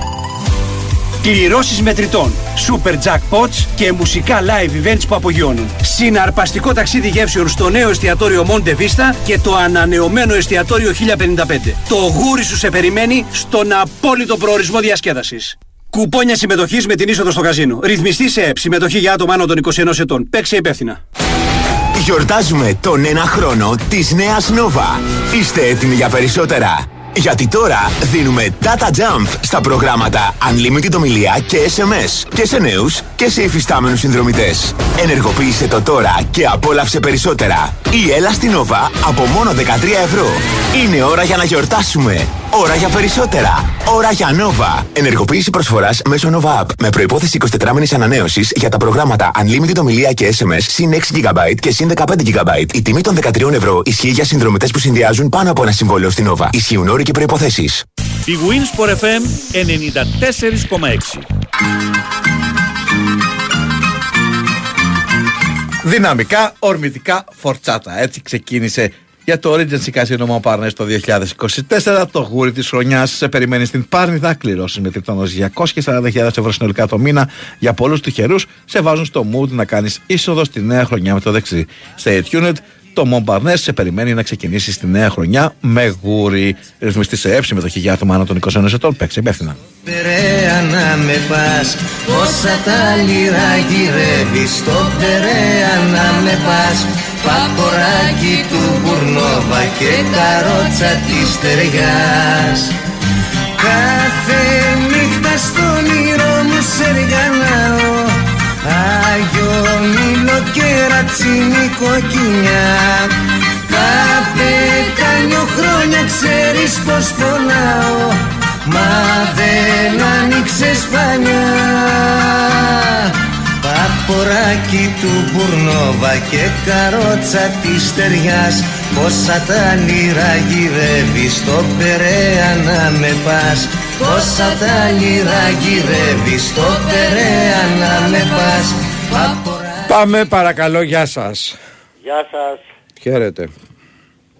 Κληρώσεις μετρητών, super jackpots και μουσικά live events που απογειώνουν. Συναρπαστικό ταξίδι γεύσεων στο νέο εστιατόριο Monte Vista και το ανανεωμένο εστιατόριο 1055. Το γούρι σου σε περιμένει στον απόλυτο προορισμό διασκέδασης. Κουπόνια συμμετοχής με την είσοδο στο καζίνο. Ρυθμιστή σε ΕΠ. Συμμετοχή για άτομα άνω των 21 ετών. Παίξε υπεύθυνα. Γιορτάζουμε τον ένα χρόνο της νέας Nova. Είστε έτοιμοι για περισσότερα. Γιατί τώρα δίνουμε data jump στα προγράμματα Unlimited ομιλία και SMS και σε νέους και σε υφιστάμενους συνδρομητές. Ενεργοποίησε το τώρα και απόλαυσε περισσότερα. Ή έλα στην Nova από μόνο 13 ευρώ. Είναι ώρα για να γιορτάσουμε. Ώρα για περισσότερα. Ώρα για Nova. Ενεργοποίηση προσφοράς μέσω Nova App με προϋπόθεση 24 μήνες ανανέωσης για τα προγράμματα Unlimited ομιλία και SMS συν 6 GB και συν 15 GB. Η τιμή των 13 ευρώ ισχύει για συνδρομητές που συνδυάζουν πάνω από ένα συμβόλαιο στην Nova. Ισχύουν όροι και προϋποθέσεις. Η Winsport FM 94,6. Δυναμικά, ορμητικά, φορτσάτα. Έτσι ξεκίνησε για το Regency Casino Montparnasse το 2024. Το γούρι της χρονιάς σε περιμένει στην Πάρνηθα. Κληρώσεις με τριτόνος 240.000 ευρώ συνολικά το μήνα. Για πολλούς τυχερούς σε βάζουν στο mood να κάνεις είσοδο στη νέα χρονιά με το δεξί. Stay tuned. Το Montparnasse σε περιμένει να ξεκινήσει στη νέα χρονιά με γούρι. Ρυθμιστής σε έψη συμμετοχή για άτομα άνω των 21 ετών. Παίξε υπεύθυνα. Περαία να με πας Πόσα τα λιρά γυρεύεις Στο Περαία να με πας Παποράκι του Μπουρνόβα Και καρότσα της ταιριάς Κάθε νύχτα στον όνειρο μου σεργανάω Άγιο Μήλο και ρατσίνη κοκκινιά. Τα πετάνιο χρόνια ξέρεις πως πονάω Μα δεν άνοιξε σπανιά Παποράκι του Μπουρνόβα και καρότσα της ταιριάς Πόσα τα λίρα γυρεύεις στο Περέα να με πας. Πόσα τα λίρα γυρεύεις στο Περέα να με πας Πάμε παρακαλώ, γεια σας. Γεια σας. Χαίρετε.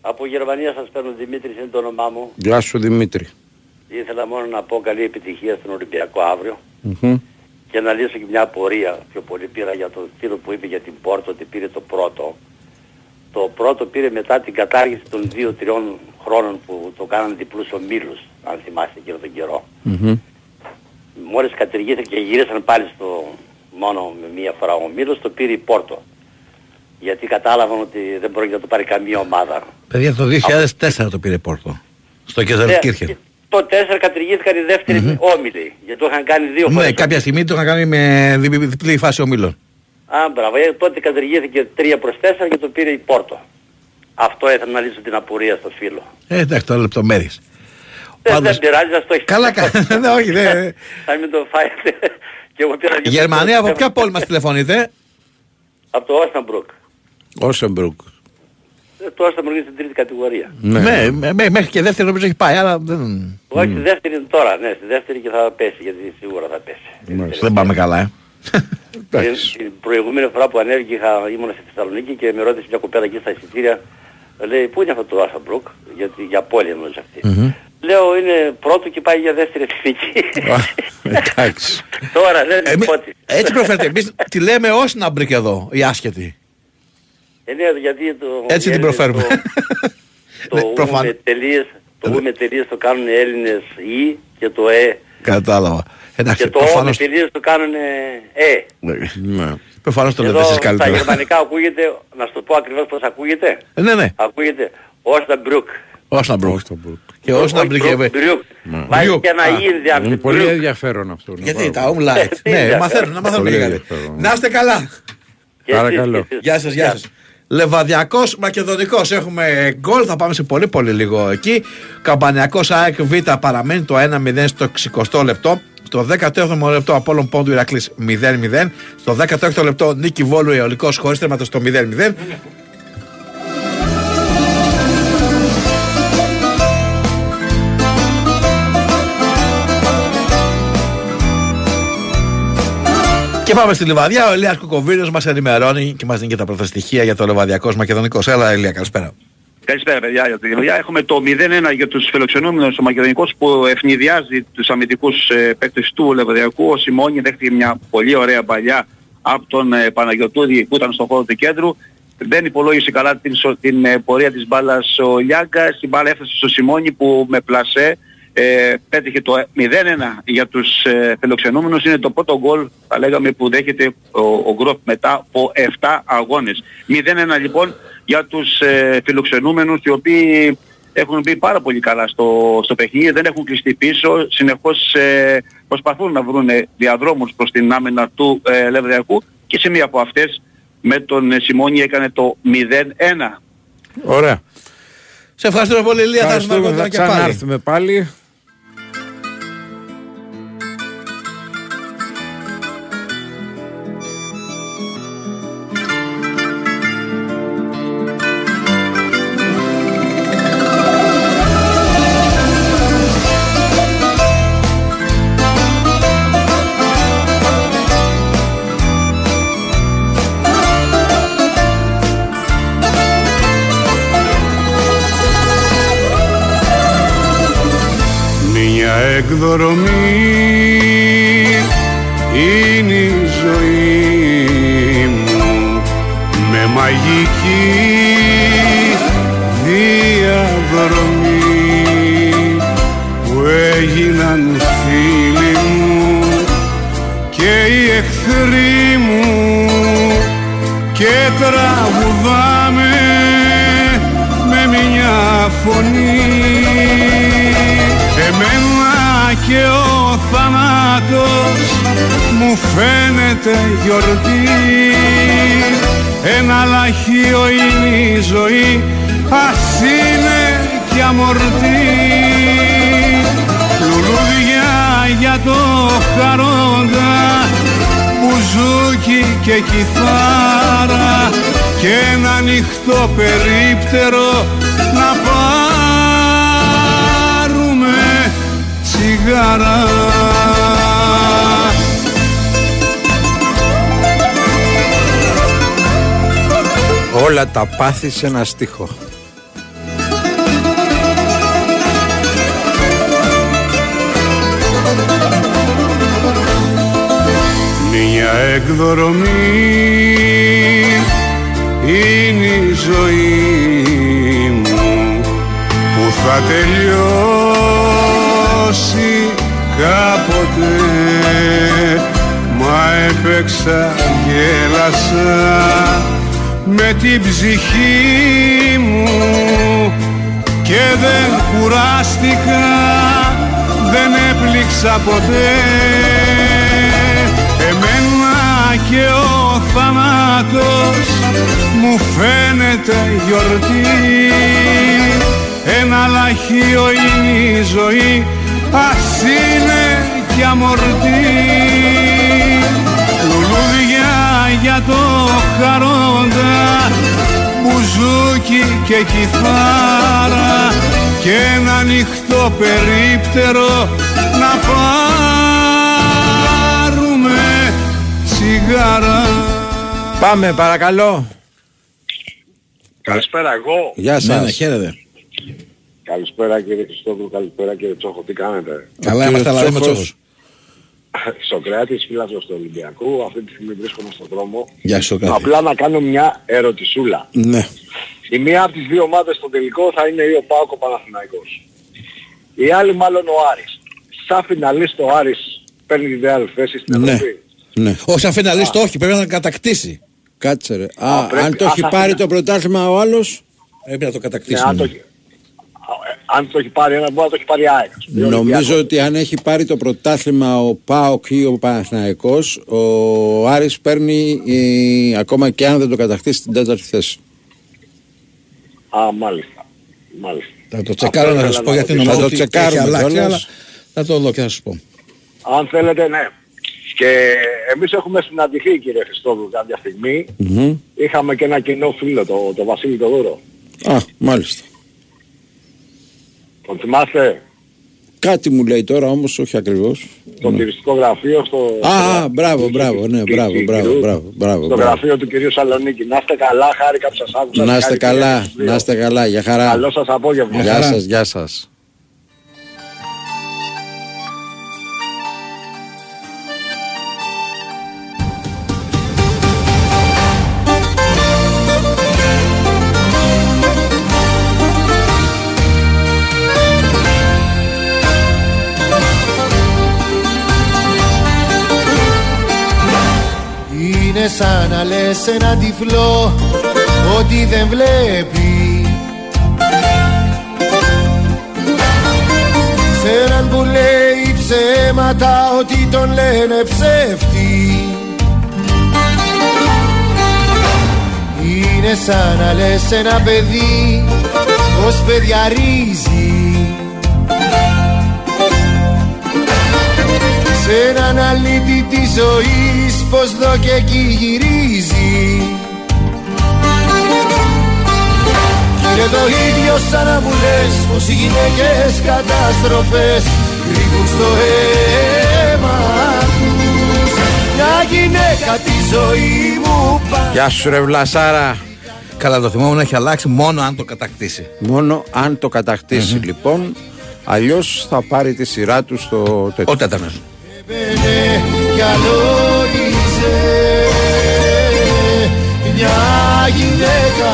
Από Γερμανία σας παίρνω Δημήτρης είναι το όνομά μου. Γεια σου Δημήτρη. Ήθελα μόνο να πω καλή επιτυχία στον Ολυμπιακό αύριο Μμμ. και να λύσω και μια απορία πιο πολύ πήρα για τον φίλο που είπε για την Πόρτο ότι πήρε το πρώτο. Το πρώτο πήρε μετά την κατάργηση των δύο-τριών χρόνων που το κάνανε διπλούς ομίλους, αν θυμάστε εκείνο τον καιρό. Μμμ. Μόλις κατηργήθηκε και γυρίσαν πάλι στο μόνο με μία φορά ο ομίλος, το πήρε η Πόρτο. Γιατί κατάλαβαν ότι δεν πρόκειται να το πάρει καμία ομάδα. Παιδιά, το 2004 το πήρε Πόρτο. Στο Κεζαρκύρχερ. Ναι, Το 4 κατηργήθηκαν οι δεύτεροι όμιλοι. Γιατί το είχαν κάνει δύο φορές. Ναι, κάποια στιγμή το είχαν κάνει με δι- διπλή φάση ομίλων. Α, μπράβο. Ε, τότε κατηργήθηκε 3 προς 4 και το πήρε η Πόρτο. Αυτό ήθελα να λύσω την απορία στο φίλο. Ε, εντάξει, τώρα λεπτομέρειες. Δεν, δεν πειράζει, ας το έχεις. Καλά, καλά. *laughs* Ναι, όχι, δεν. Θα μην το φάετε. Και εγώ πήρα Η Γερμανία από ποια πόλη μας τηλεφωνείτε; Από το Όσταμπρουκ. Όσεμπρουκ. Ε, τώρα σταματήσει στην τρίτη κατηγορία. Ναι, με- με- μέχρι και δεύτερη νομίζω έχει πάει, αλλά δεν, Όχι στη δεύτερη είναι τώρα, ναι, στη δεύτερη και θα πέσει, γιατί σίγουρα θα πέσει. δεν πάμε καλά, ε. *laughs* Την, την προηγούμενη φορά που ανέβηκε είχα, ήμουν στη Θεσσαλονίκη και με ρώτησε μια κοπέλα εκεί στα εισιτήρια, λέει, πού είναι αυτό το Όσναμπρουκ, γιατί για πόλη εννοούσε αυτή. Λέω είναι πρώτο και πάει για δεύτερη εθνική. Εντάξει. *laughs* Τώρα δεν Εμεί- είναι πότε. Έτσι προφέρεται. Εμείς τη λέμε Όσναμπρικ εδώ, οι άσχετοι. Ε, ναι, γιατί το... Έτσι οι την Έλληνες προφέρουμε. Το, *laughs* Ναι, το ου προφανώς. με τελείες, το ου με τελείες το κάνουν οι Έλληνες ή και το ε. Κατάλαβα. Εντάξει, Και το ο με προφανώς, τελείες το κάνουν ε. Ναι. προφανώς το λέτε Εδώ εσείς στα καλύτερα. γερμανικά ακούγεται, να σου το πω ακριβώς πώς ακούγεται. Ε, Ναι, ναι. Ακούγεται Osnabrück. Όσναμπρουκ. Και όσναμπρουκ. Όχι, Brück. Βάζει και ένα Α, ή ενδιάμεσα. Είναι πολύ Brück. ενδιαφέρον αυτό. να Γιατί πάρω. τα umlaut. Τι Ναι, ενδιαφέρον. μαθαίνουν, να μαθαίνουν Πολύ λίγα. ενδιαφέρον. Να είστε καλά. Και Παρακαλώ. εσείς, και εσείς. Γεια σας, γεια σας. Λεβαδιακός Μακεδονικός έχουμε γκολ, θα πάμε σε πολύ πολύ λίγο εκεί. Καμπανιακός ΑΕΚ Β παραμένει το 1-0 στο 60 λεπτό. Στο 17ο λεπτό Απόλλων Πόντου Ηρακλής 0-0. Στο 16ο λεπτό Νίκη Βόλου Αιωλικός χωρίς τέρματος στο 0-0. Και πάμε στη Λιβαδιά. Ο Ηλίας Κουκοβίνος μας ενημερώνει και μας δίνει και τα πρώτα στοιχεία για το Λεβαδιακός Μακεδονικός. Έλα, Ηλία, καλησπέρα. Καλησπέρα παιδιά για τη δουλειά. Έχουμε το 0-1 για τους φιλοξενούμενους ο Μακεδονικός που ευνηδιάζει τους αμυντικούς ε, παίκτες του Λεβαδιακού. Ο Σιμώνη δέχτηκε μια πολύ ωραία παλιά από τον ε, Παναγιωτούδη που ήταν στον χώρο του κέντρου. Δεν υπολόγισε καλά την, σο- την ε, πορεία της μπάλας ο Λιάγκας. Η μπάλα έφτασε στο Σιμώνη που με πλασέ ε, πέτυχε το 0-1 για τους ε, φιλοξενούμενους. Είναι το πρώτο γκολ θα λέγαμε που δέχεται ο, ο Γκροφ μετά από 7 αγώνες. 0-1 λοιπόν για τους ε, φιλοξενούμενους οι οποίοι έχουν μπει πάρα πολύ καλά στο, στο παιχνίδι, δεν έχουν κλειστεί πίσω, συνεχώς ε, προσπαθούν να βρουν διαδρόμους προς την άμενα του ε, Λεβδιακού και σε μία από αυτές με τον ε, Σιμώνη έκανε το 0-1. Ωραία. Σε ευχαριστούμε πολύ, Ηλία. Θα έρθουμε Ευχαριστούμε, κοντά θα και πάλι. Τα πάθη σε ένα στίχο. Μια εκδρομή είναι η ζωή μου που θα τελειώσει κάποτε μα έπαιξα γέλασα με την ψυχή μου και δεν κουράστηκα δεν έπληξα ποτέ. Εμένα και ο θάνατος μου φαίνεται γιορτή. Ένα λαχείο είναι η ζωή ας είναι και αμορτή. Λουλούδια για το χαρόντα μπουζού μπουζούκι και κιθάρα και ένα ανοιχτό περίπτερο να πάρουμε τσιγάρα Πάμε παρακαλώ. Καλησπέρα εγώ. Γεια σας. Ναι, ναι, χαίρετε. Καλησπέρα κύριε Χριστόδουλο, καλησπέρα κύριε Τσόχο, τι κάνετε; Καλά είμαστε, αλλά είμαι τσόχος. Σοκράτης, φίλαθλος του Ολυμπιακού, αυτή τη στιγμή βρίσκομαι στον δρόμο. Γεια σου, Σοκράτη. Απλά να κάνω μια ερωτησούλα. Ναι. Η μία από τις δύο ομάδες στο τελικό θα είναι ή ο Πάοκ ο Παναθηναϊκός. Η άλλη μάλλον ο Άρης. Σαν φιναλίστ ο Άρης παίρνει τη δεύτερη θέση στην Ναι. Ευρώπη; ναι. Όχι, σαν φιναλίστ όχι, πρέπει να κατακτήσει. Κάτσε ρε. Α, πρέπει- αν το α, έχει θα πάρει φύγα. το πρωτάθλημα ο άλλος, Πρέπει να το Ναι, κατακτήσει. αν, το, έχει- αν το έχει πάρει ένα, μπορεί να το έχει πάρει η ΑΕΚ. νομίζω ότι αν έχει πάρει το πρωτάθλημα ο ΠΑΟΚ ή ο Παναθηναϊκός, ο Άρης παίρνει ε, ακόμα και αν δεν το κατακτήσει την τέταρτη θέση. Α, μάλιστα. Μάλιστα. Θα το τσεκάρω να σας πω γιατί ρωτήσω. νομίζω Θα ότι το τσεκάρουμε έχει αλλάξει, κιόλας. αλλά θα το δω και θα σας πω. Αν θέλετε, ναι. Και εμείς έχουμε συναντηθεί κύριε Χριστόδουλου κάποια στιγμή. Μμμ. Είχαμε και ένα κοινό φίλο, το, το Βασίλη Τοδούρο. Α, μάλιστα. Τον θυμάστε, Κάτι μου λέει τώρα όμως, όχι ακριβώς. το τουριστικό γραφείο στο... Α, στο- α, μπράβο, μπράβο, ναι, του μπράβο, κυρίου- μπράβο, μπράβο, μπράβο, Στο μπράβο. γραφείο του κυρίου Σαλονίκη. Να είστε καλά, χάρηκα που σας άκουσα. Να είστε Συγχαρητήρια καλά, στους δύο. να είστε καλά, για χαρά. Καλό σας απόγευμα. Γεια σας, γεια σας. Είναι σαν να λες ένα τυφλό ότι δεν βλέπει. Σε έναν που λέει ψέματα ότι τον λένε ψεύτη. Είναι σαν να λες ένα παιδί πως παιδιαρίζει Σε έναν αλήτη της ζωής πως δω και εκεί γυρίζει Κύριε το ίδιο σαν να μου λες πως οι γυναίκες καταστροφές κρύβουν στο αίμα τους Μια γυναίκα τη ζωή μου πα Γεια σου ρε Βλασάρα. Καλά το θυμόμουν έχει αλλάξει μόνο αν το κατακτήσει. Μόνο αν το κατακτησει λοιπόν, αλλιώς θα πάρει τη σειρά του στο τέτοιο. Ο τέταρος. Έμπαινε κι αλώνιζε μια γυναίκα.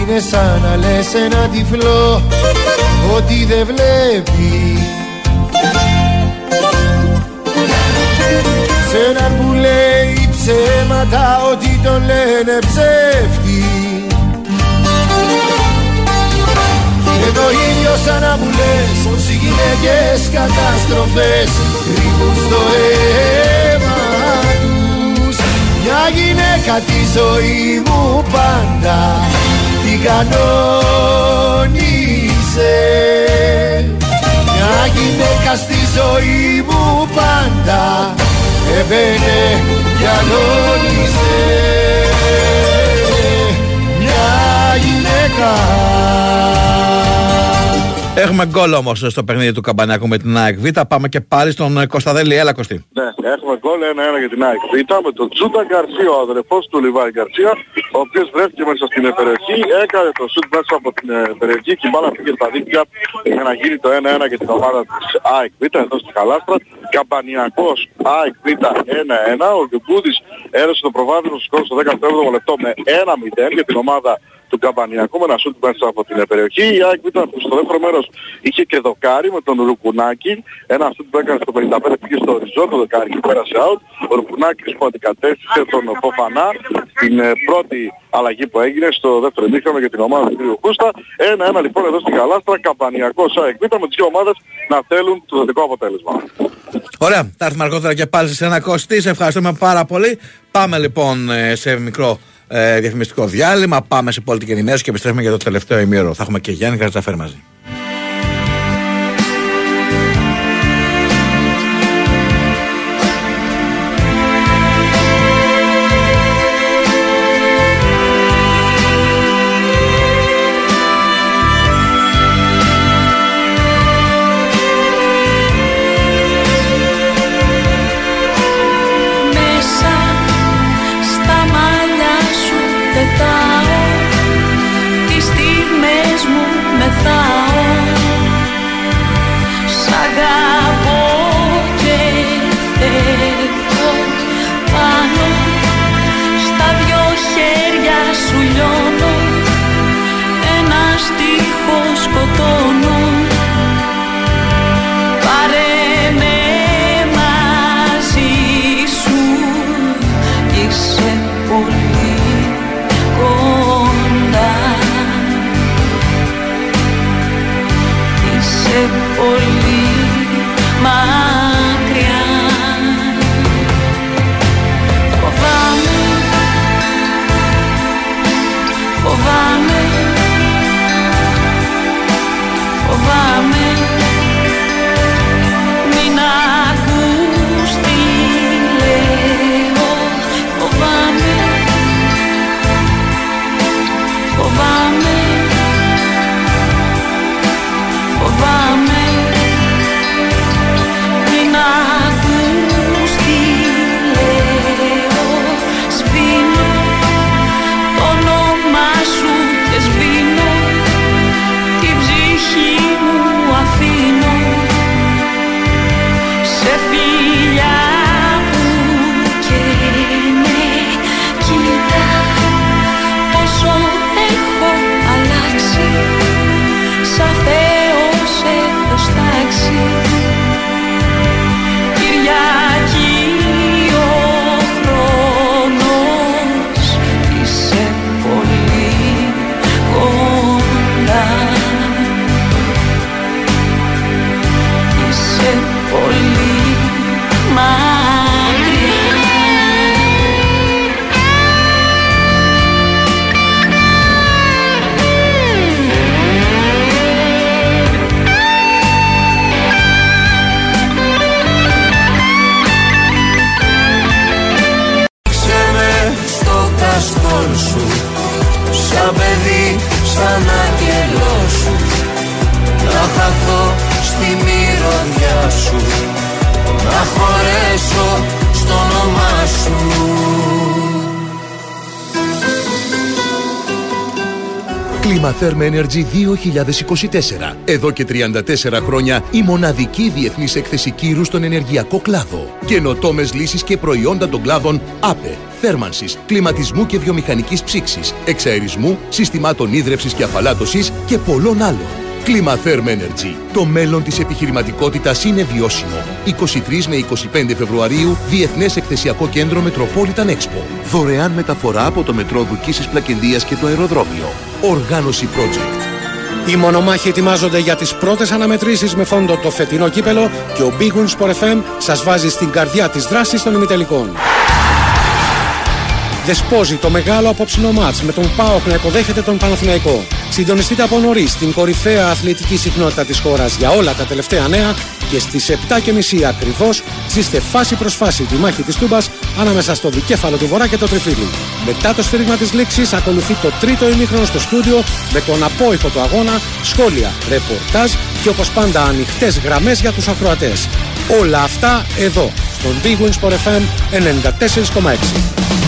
Είναι σαν να λες ένα τυφλό ότι δεν βλέπει έναν που λέει ψέματα ότι τον λένε ψεύτη. Είναι το ίδιο σαν να μου λες πως οι γυναίκες καταστροφές κρύβουν στο αίμα τους. Μια γυναίκα τη ζωή μου πάντα την κανόνισε. Μια γυναίκα στη ζωή μου πάντα έμπαινε κι αλώνισε Μια γυναίκα Έχουμε γκολ όμως στο παιχνίδι του Καμπανιακού με την ΑΕΚ Β. Πάμε και πάλι στον ε, Κωνσταντέλη. Έλα Κωστή. Ναι, έχουμε γκολ 1-1 για την ΑΕΚ. Β με τον Τζούντα Γκαρσία, ο αδερφός του Λιβάη Γκαρσία, ο οποίος βρέθηκε μέσα στην ε, περιοχή, έκανε το σουτ μέσα από την ε, περιοχή και η μπάλα πήγε στα δίκτυα για να γίνει το 1-1 για την ομάδα της ΑΕΚ Β εδώ στη Χαλάστρα. Καμπανιακός ΑΕΚ Β 1-1. Ο Γιουγκούδης έδωσε το προβάδισμα στο σκορ στο 17ο λεπτό με 1-0 για την ομάδα του Καμπανιακού με ένα σούτ μέσα από την ε, περιοχή. Η ΑΕΚ Β που στο δεύτερο μέρος είχε και δοκάρι με τον Ρουκουνάκη. Ένα σούτ που έκανε στο 55 πήγε στο οριζόντιο δοκάρι και πέρασε out. Ο Ρουκουνάκης που αντικατέστησε τον Φοφανά στην ε, πρώτη αλλαγή που έγινε στο δεύτερο ημίχρονο για την ομάδα του κ. Κούστα. Ένα-ένα λοιπόν εδώ στην Καλάστρα, Καμπανιακός ΑΕΚ Β με τις δύο ομάδες να θέλουν το θετικό αποτέλεσμα. Ωραία, θα έρθουμε αργότερα και πάλι σε ένα Κωστή. Σε ευχαριστούμε πάρα πολύ. Πάμε λοιπόν ε, σε μικρό ε, διαφημιστικό διάλειμμα. Πάμε σε πολιτική ενημέρωση και επιστρέφουμε για το τελευταίο ημίωρο. Θα έχουμε και Γιάννη Καρατζαφέρ μαζί. Energy 2024. Εδώ και 34 χρόνια η μοναδική διεθνής έκθεση κύρου στον ενεργειακό κλάδο. Καινοτόμες λύσεις και προϊόντα των κλάδων ΑΠΕ, θέρμανσης, κλιματισμού και βιομηχανικής ψήξης, εξαερισμού, συστημάτων ίδρευσης και αφαλάτωσης και πολλών άλλων. Climatherm Energy. Το μέλλον της επιχειρηματικότητας είναι βιώσιμο. 23 με 25 Φεβρουαρίου, Διεθνές Εκθεσιακό Κέντρο Metropolitan Expo. Δωρεάν μεταφορά από το μετρό Δουκίσης Πλακεντίας και το αεροδρόμιο. Οργάνωση Project. Οι μονομάχοι ετοιμάζονται για τις πρώτες αναμετρήσεις με φόντο το φετινό κύπελο και ο Big Wins Sport FM σας βάζει στην καρδιά της δράσης των ημιτελικών. Δεσπόζει το μεγάλο απόψινο μάτς με τον ΠΑΟΚ να υποδέχεται τον Παναθηναϊκό. Συντονιστείτε από νωρίς στην κορυφαία αθλητική συχνότητα της χώρας για όλα τα τελευταία νέα και στις 7.30 ακριβώς ζήστε φάση προς φάση τη μάχη της Τούμπας ανάμεσα στο δικέφαλο του Βορρά και το Τριφύλι. Μετά το σφύριγμα της λήξης ακολουθεί το τρίτο ημίχρονο στο στούντιο με τον απόϊχο του αγώνα, σχόλια, ρεπορτάζ και όπως πάντα ανοιχτές γραμμές για τους ακροατές. Όλα αυτά εδώ, στον Big Wins Sport FM 94,6.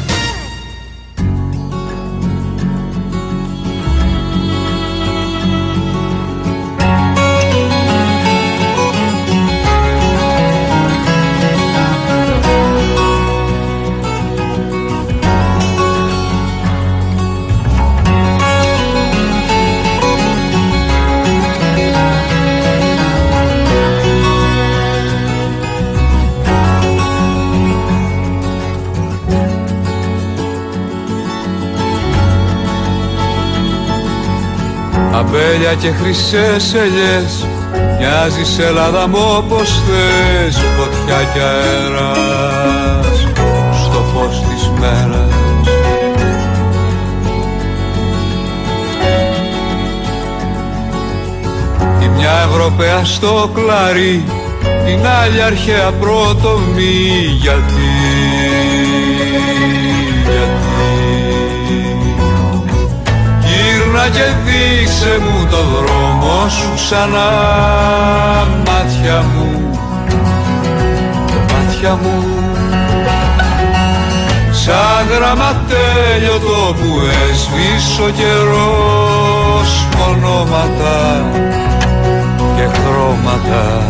Αμπέλια και χρυσές ελιές Μοιάζεις Ελλάδα μου όπως θες φωτιά κι αέρας στο φως της μέρας. Η μια Ευρωπαία στο κλαρί την άλλη αρχαία πρωτομή γιατί, γιατί Γύρνα και δείξε μου το δρόμο σου ξανά μάτια μου. Μάτια μου. Σαν γραμματέλιο το που έσβησε ο καιρός ονόματα και χρώματα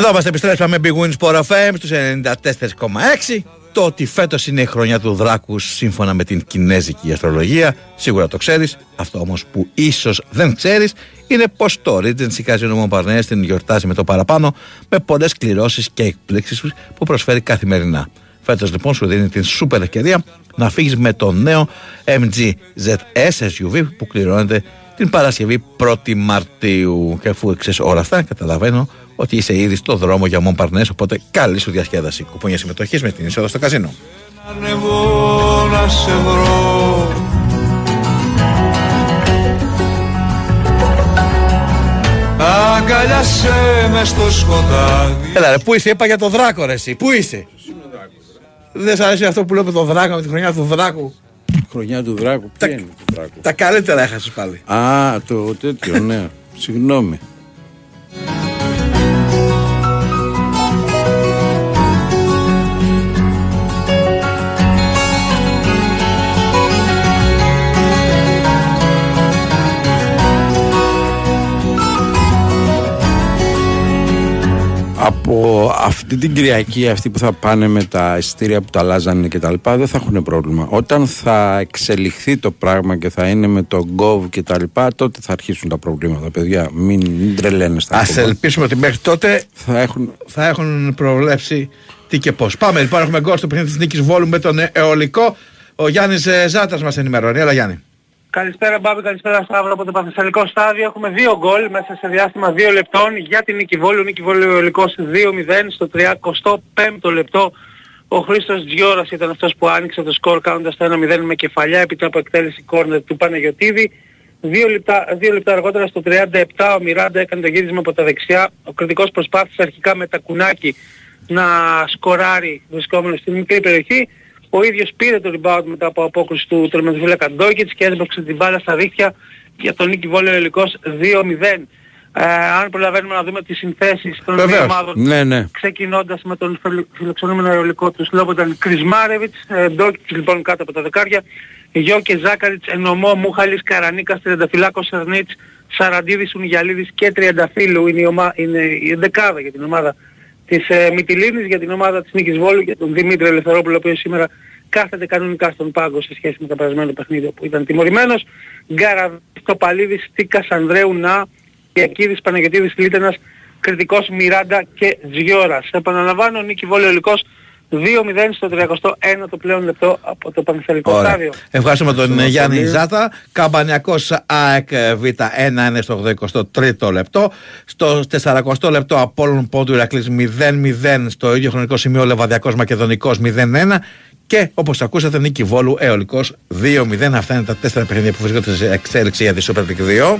Εδώ είμαστε, επιστρέψαμε Big Wins Sport FM στους 94,6. Το ότι φέτος είναι η χρονιά του Δράκου σύμφωνα με την κινέζικη αστρολογία, σίγουρα το ξέρεις. Αυτό όμως που ίσως δεν ξέρεις είναι πως το Regency Casino Montparnasse την γιορτάζει με το παραπάνω με πολλές κληρώσεις και εκπλήξεις που προσφέρει καθημερινά. Φέτος λοιπόν σου δίνει την σούπερ ευκαιρία να φύγεις με το νέο MG ZS SUV που κληρώνεται την Παρασκευή 1η Μαρτίου. Και αφού ξέρεις όλα αυτά, καταλαβαίνω ότι είσαι ήδη στο δρόμο για Μον οπότε καλή σου διασκέδαση. Κουπόνια συμμετοχής με την είσοδο στο καζίνο. Ανεβώ να σε βρω Αγκαλιάσέ μες στο σκοτάδι Έλα ρε, πού είσαι, είπα για το δράκο ρε εσύ, πού είσαι; Δεν σ' αρέσει αυτό που λέω με το δράκο, με τη χρονιά του δράκου Χρονιά του δράκου, ποια Τα- είναι του δράκου; Τα καλύτερα έχασες πάλι Α, το τέτοιο, ναι. Συγγνώμη. Από αυτή την Κυριακή, αυτοί που θα πάνε με τα εισιτήρια που τα αλλάζανε και τα λοιπά, δεν θα έχουν πρόβλημα. Όταν θα εξελιχθεί το πράγμα και θα είναι με το Gov και τα λοιπά, τότε θα αρχίσουν τα προβλήματα, παιδιά. Μην, μην τρελαίνεστε. Α ακόμα. ελπίσουμε ότι μέχρι τότε θα έχουν, θα έχουν προβλέψει τι και πώς. Πάμε λοιπόν, έχουμε γκολ στο παιχνίδι της Νίκης Βόλου με τον αιωλικό. Ο Γιάννης Ζάτας μας ενημερώνει. Έλα Γιάννη. Καλησπέρα Μπάμπη, καλησπέρα Σταύρο από το Παθεσσαλικό στάδιο. Έχουμε δύο γκολ μέσα σε διάστημα δύο λεπτών για την Νίκη Βόλου. Νίκη Βόλου Ολικός 2-0 στο 35ο λεπτό. Ο Χρήστος Τζιώρας ήταν αυτός που άνοιξε το σκορ κάνοντας το 1-0 με κεφαλιά έπειτα από εκτέλεση κόρνερ του Παναγιωτίδη. Δύο λεπτά, δύο λεπτά αργότερα στο 37 ο Μιράντα έκανε το γύρισμα από τα δεξιά. Ο κριτικός προσπάθησε αρχικά με τα κουνάκι να σκοράρει βρισκόμενος στην μικρή περιοχή. Ο ίδιος πήρε το rebound μετά από απόκρουση του τερματοφύλακα Ντόκιτς και έσπρωξε την μπάλα στα δίχτυα για τον Νίκη Βόλιο Ελικός 2-0. Ε, αν προλαβαίνουμε να δούμε τις συνθέσεις των δύο Βεβαίως. ομάδων Ναι, ναι. ξεκινώντας με τον φιλο- φιλοξενούμενο αερολικό του Σλόμπονταν Κρισμάρεβιτς, ε, Ντόκιτς λοιπόν κάτω από τα δεκάρια, Γιώ και Ζάκαριτς, Ενομό, Μούχαλης, Καρανίκας, Τριανταφυλάκος, Σερνίτς, Σαραντίδης, Ουνγιαλίδης και Τριανταφύλου είναι η, ομα... είναι η δεκάδα για την ομάδα της ε, Μυτιλίνης, για την ομάδα της Νίκης Βόλου και τον Δημήτρη Ελευθερόπουλο, ο οποίος σήμερα κάθεται κανονικά στον πάγκο σε σχέση με το περασμένο παιχνίδι που ήταν τιμωρημένος. Γκαραβής, Τοπαλίδης, Τίκας, Ανδρέου, Να, Ιακίδης, Παναγιωτίδης, Λίτενας, Κριτικός, Μιράντα και Τζιώρας. Επαναλαμβάνω, Νίκη Βόλιο Ελικός 2-0 στο 31ο πλέον λεπτό από το Πανθελικό Ωραία. στάδιο. Ευχαριστούμε τον Ευχαριστούμε Γιάννη πολύ. Ζάτα. Καμπανιακός ΑΕΚ Β1 είναι στο 83ο λεπτό. Στο 40ο λεπτό Απόλλων Πόντου Ηρακλής 0-0. Στο ίδιο χρονικό σημείο Λεβαδιακός Μακεδονικός 0-1. Και όπως ακούσατε Νίκη Βόλου Εολικός 2-0. Αυτά είναι τα τέσσερα παιχνίδια που βρίσκονται σε εξέλιξη για τη Super League 2.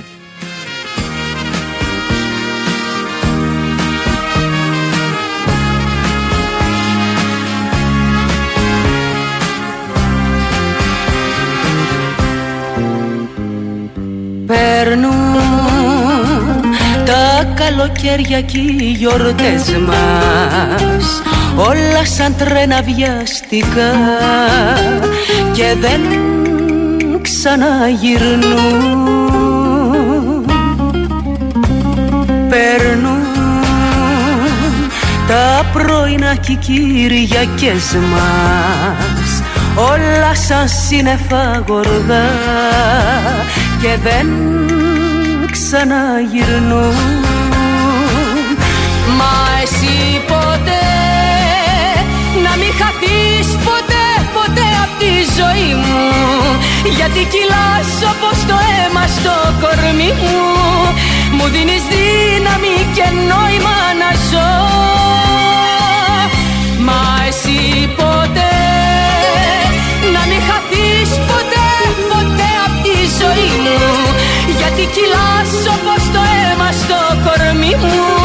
Καλοκαίρια και οι γιορτές μας. Όλα σαν τρένα βιαστικά και δεν ξαναγυρνούν. Περνούν τα τα πρωινά και οι Κυριακές μας. Όλα σαν σύννεφα γορδά και δεν ξαναγυρνούν Μα εσύ ποτέ να μην χαθείς ποτέ ποτέ απ' τη ζωή μου. Γιατί κυλάς όπως το αίμα στο κορμί μου. Μου δίνεις δύναμη και νόημα να ζω. Μα εσύ ποτέ να μην χαθείς ποτέ ποτέ απ' τη ζωή μου. Γιατί κυλάς όπως το αίμα στο κορμί μου. μου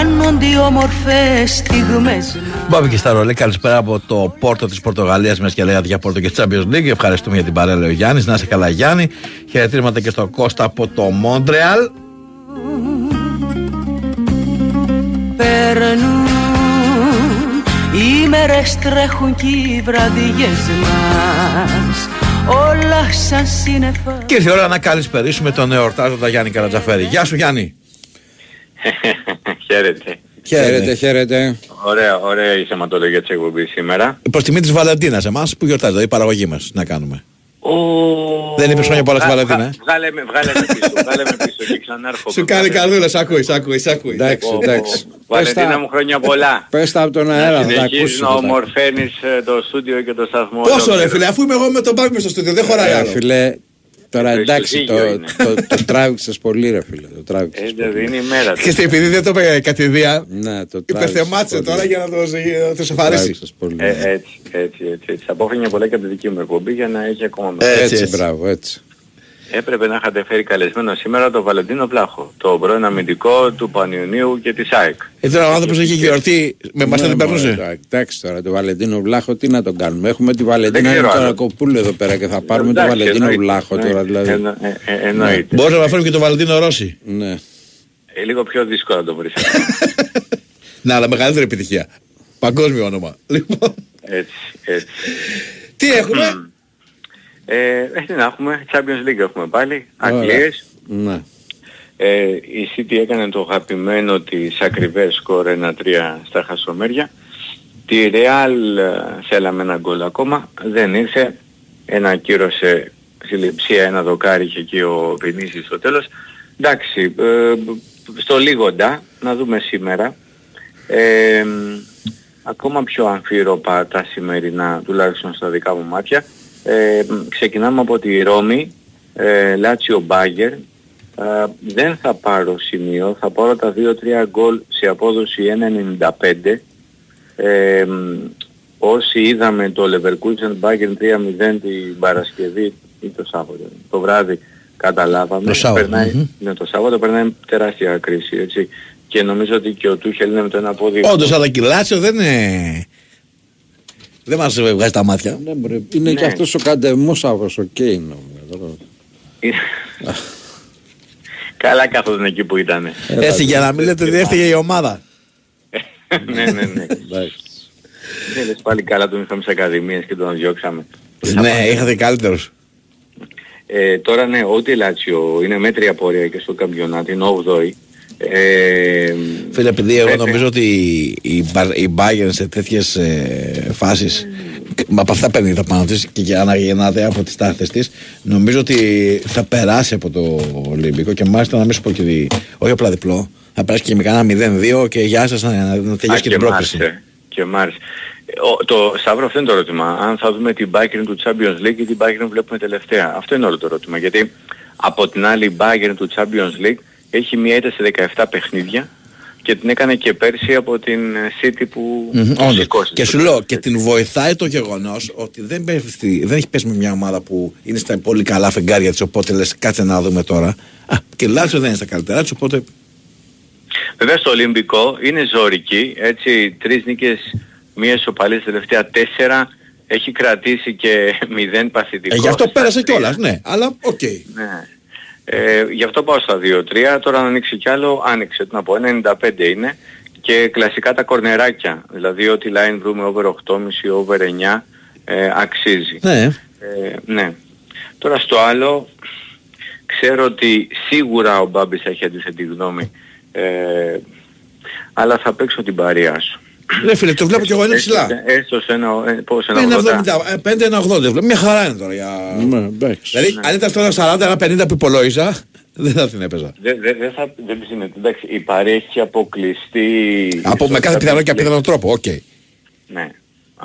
χάνονται οι όμορφες στιγμές Μπάμπη και στα ρολέ, καλησπέρα από το πόρτο της Πορτογαλίας μα και λέει για πόρτο και Champions League. Ευχαριστούμε για την παρέα, λέει ο Γιάννης. Να είσαι καλά, Γιάννη. Χαιρετίσματα και στο Κώστα από το Μόντρεαλ. Περνούν, οι μέρες τρέχουν και οι βραδιές μας Όλα σαν σύννεφα Και ήρθε η ώρα να καλησπερίσουμε τον εορτάζοντα Γιάννη Καρατζαφέρη. Γεια σου, Γιάννη. *laughs* Χαίρετε. Χαίρετε, χαίρετε. Ωραία, ωραία η θεματολογία της εκπομπής σήμερα. Προς τιμή της Βαλεντίνας, εμάς που γιορτάζει, δηλαδή η παραγωγή μας. Να κάνουμε. Δεν είπες χρόνια πολλά στη Βγα- Βαλεντίνα, ε; Βγάλε με, βγάλε με πίσω, βγάλε με πίσω *laughs* και ξανάρχομαι. Σου κάνει καρδούλα, σ' ακούει, σ' ακούει, σ' ακούει. Εντάξει, εντάξει. Βαλεντίνα μου χρόνια πολλά. Πες τα από τον αέρα, θα τα Συνεχίζεις ακούσεις. να μετά. ομορφαίνεις ε, το στούντιο και το σταθμό. Πόσο ρε ολόκληρο. φίλε, αφού είμαι εγώ με τον Μπάμπη μες στο στούντιο, δεν χωράει Ε, άλλο. Φίλε, τώρα Το εντάξει, το, ισοζύγιο είναι. το, το, τράβηξες πολύ ρε φίλε, το τράβηξες. Ε, δεν είναι η μέρα του. Και στην- επειδή δεν το είπε κατηδία, Ναι, το υπερθεμάτισε πολύ. τώρα για να το, να το σεφαρίσει. Τράβηξες πολύ. Ε, έτσι, έτσι, έτσι, έτσι. Απόφυγε πολλά και από τη δική μου εκπομπή για να έχει ακόμα Ε, μετά. Έτσι, έτσι. μπράβο, έτσι. Έπρεπε να είχατε φέρει καλεσμένο σήμερα τον Βαλεντίνο Πλάχο, το πρώην αμυντικό του Πανιωνίου και της ΑΕΚ. Ε, τώρα ο άνθρωπος έχει γιορτή, με εμάς δεν Ναι, την μωρέ, περνούσε. τώρα, Εντάξει τώρα, το Βαλεντίνο Βλάχο τι να τον κάνουμε. Έχουμε τη Βαλεντίνα ξέρω είναι τώρα άλλο. κοπούλου εδώ πέρα και θα πάρουμε το Εντάξει, Βαλεντίνο εννοείται, Βλάχο τώρα εννοείται, δηλαδή. εννο- ε, ε, Εννοείται. Μπορούμε να φέρουμε και τον Βαλεντίνο Ρώση. Ναι. Ε, λίγο πιο δύσκολο να το βρεις. *laughs* Να, αλλά μεγαλύτερη επιτυχία. Παγκόσμιο όνομα. Λοιπόν, έτσι, έτσι. τι έχουμε; Ε, ε, τι να έχουμε, Champions League έχουμε πάλι, Αγγλίες. Ναι. Ε, η City έκανε το αγαπημένο της ακριβές σκορ 1-3 στα χασομέρια. Τη Real ε, θέλαμε ένα γκολ ακόμα, δεν ήρθε. Ένα κύρωσε συλληψία, ένα δοκάρι είχε εκεί ο Βινίσης στο τέλος. Εντάξει, ε, στο λίγοντα, να δούμε σήμερα. Ε, ακόμα πιο αμφίροπα τα σημερινά, τουλάχιστον στα δικά μου μάτια. Ε, ξεκινάμε από τη Ρώμη, ε, Λάτσιο Μπάγκερ. Ε, δεν θα πάρω σημείο, θα πάρω τα 2-3 γκολ σε απόδοση 1.95. Ε, μ, όσοι είδαμε το Leverkusen Bayern 3-0 την Παρασκευή ή το Σάββατο, το βράδυ καταλάβαμε. Το Σάββατο, Περνάει, μμμ. ναι, το Σάββατο περνάει τεράστια κρίση, έτσι. Και νομίζω ότι και ο Τούχελ είναι με το ένα πόδι. Όντως, αλλά κιλάτσιο δεν είναι... Δεν μας βγάζει τα μάτια. Ναι, μωρέ, είναι και Ναι. αυτός ο καντεμόσαυρος ο Κέιν. νομίζω, τώρα. Καλά κάθονταν εκεί που ήταν. Έτσι, για να μην λέτε ότι έφυγε η ομάδα. ναι, ναι, ναι. Δεν λες πάλι καλά τον είχαμε στις ακαδημίες και τον διώξαμε. Ναι, είχατε καλύτερους. Ε, τώρα ναι, ό,τι Λάτσιο είναι μέτρια πορεία και στο καμπιονάτι, είναι 8η. Ε, Φίλε, επειδή εγώ πρέπει- νομίζω ότι η, Μπα- η Bayern σε τέτοιες ε, φάσεις με από αυτά παίρνει τα πάνω της και για να γεννάται από τις τάχτες της νομίζω ότι θα περάσει από το Ολυμπικό και μάλιστα να μην σου πω και δι... όχι απλά διπλό θα περάσει και με κανένα 0-2 και γεια σας να, να, να τελειώσει Α, και την μ' πρόκληση. άρεσε. Και μ' άρεσε. Ε, ο- Το Σταύρο αυτό είναι το ερώτημα. Αν θα δούμε την Bayern του Champions League ή την Bayern βλέπουμε τελευταία. Αυτό είναι όλο το ερώτημα. Γιατί από την άλλη η Bayern του Champions League έχει μία ήττα σε 17 παιχνίδια και την έκανε και πέρσι από την ε, City που Μμμ, που όντως. σηκώσει. Και σου λέω και την βοηθάει το γεγονός ότι δεν, πέφτει, δεν έχει πέσει με μια ομάδα που είναι στα πολύ καλά φεγγάρια της. Οπότε λες, κάτσε να δούμε τώρα. Α, και Λάτσιο δεν είναι στα καλύτερά της. Οπότε Βέβαια στο Ολυμπικό είναι ζόρικη, έτσι τρεις νίκες μία ισοπαλία στα τελευταία τέσσερα, έχει κρατήσει και *laughs* μηδέν παθητικό. Ε, γι' αυτό πέρασε κιόλας, ναι. Αλλά οκ. Ναι. Ε, γι' αυτό πάω στα 2-3. Τώρα αν ανοίξει κι άλλο, άνοιξε. Τι να πω, 95 είναι. Και κλασικά τα κορνεράκια. Δηλαδή ό,τι line βρούμε over 8,5 over 9 ε, αξίζει. Ναι. Ε, ναι. Τώρα στο άλλο, ξέρω ότι σίγουρα ο Μπάμπης θα έχει αντίθετη γνώμη. Ε, αλλά θα παίξω την παρέα σου. Ναι φίλε, το βλέπω κι εγώ είναι ψηλά. Έστω σε ένα, ε, πώς, ένα 80. 5-1-80 βλέπω. Μια χαρά είναι τώρα. Για... Ναι, εντάξει. Δηλαδή αν ήταν στο 40, ένα 50 που υπολόγιζα, δεν θα την έπαιζα. Δεν δε, δε θα, δεν είναι, εντάξει, η παρέα έχει αποκλειστεί... Από με κάθε πιθανό και απίθανο τρόπο, οκ. Ναι.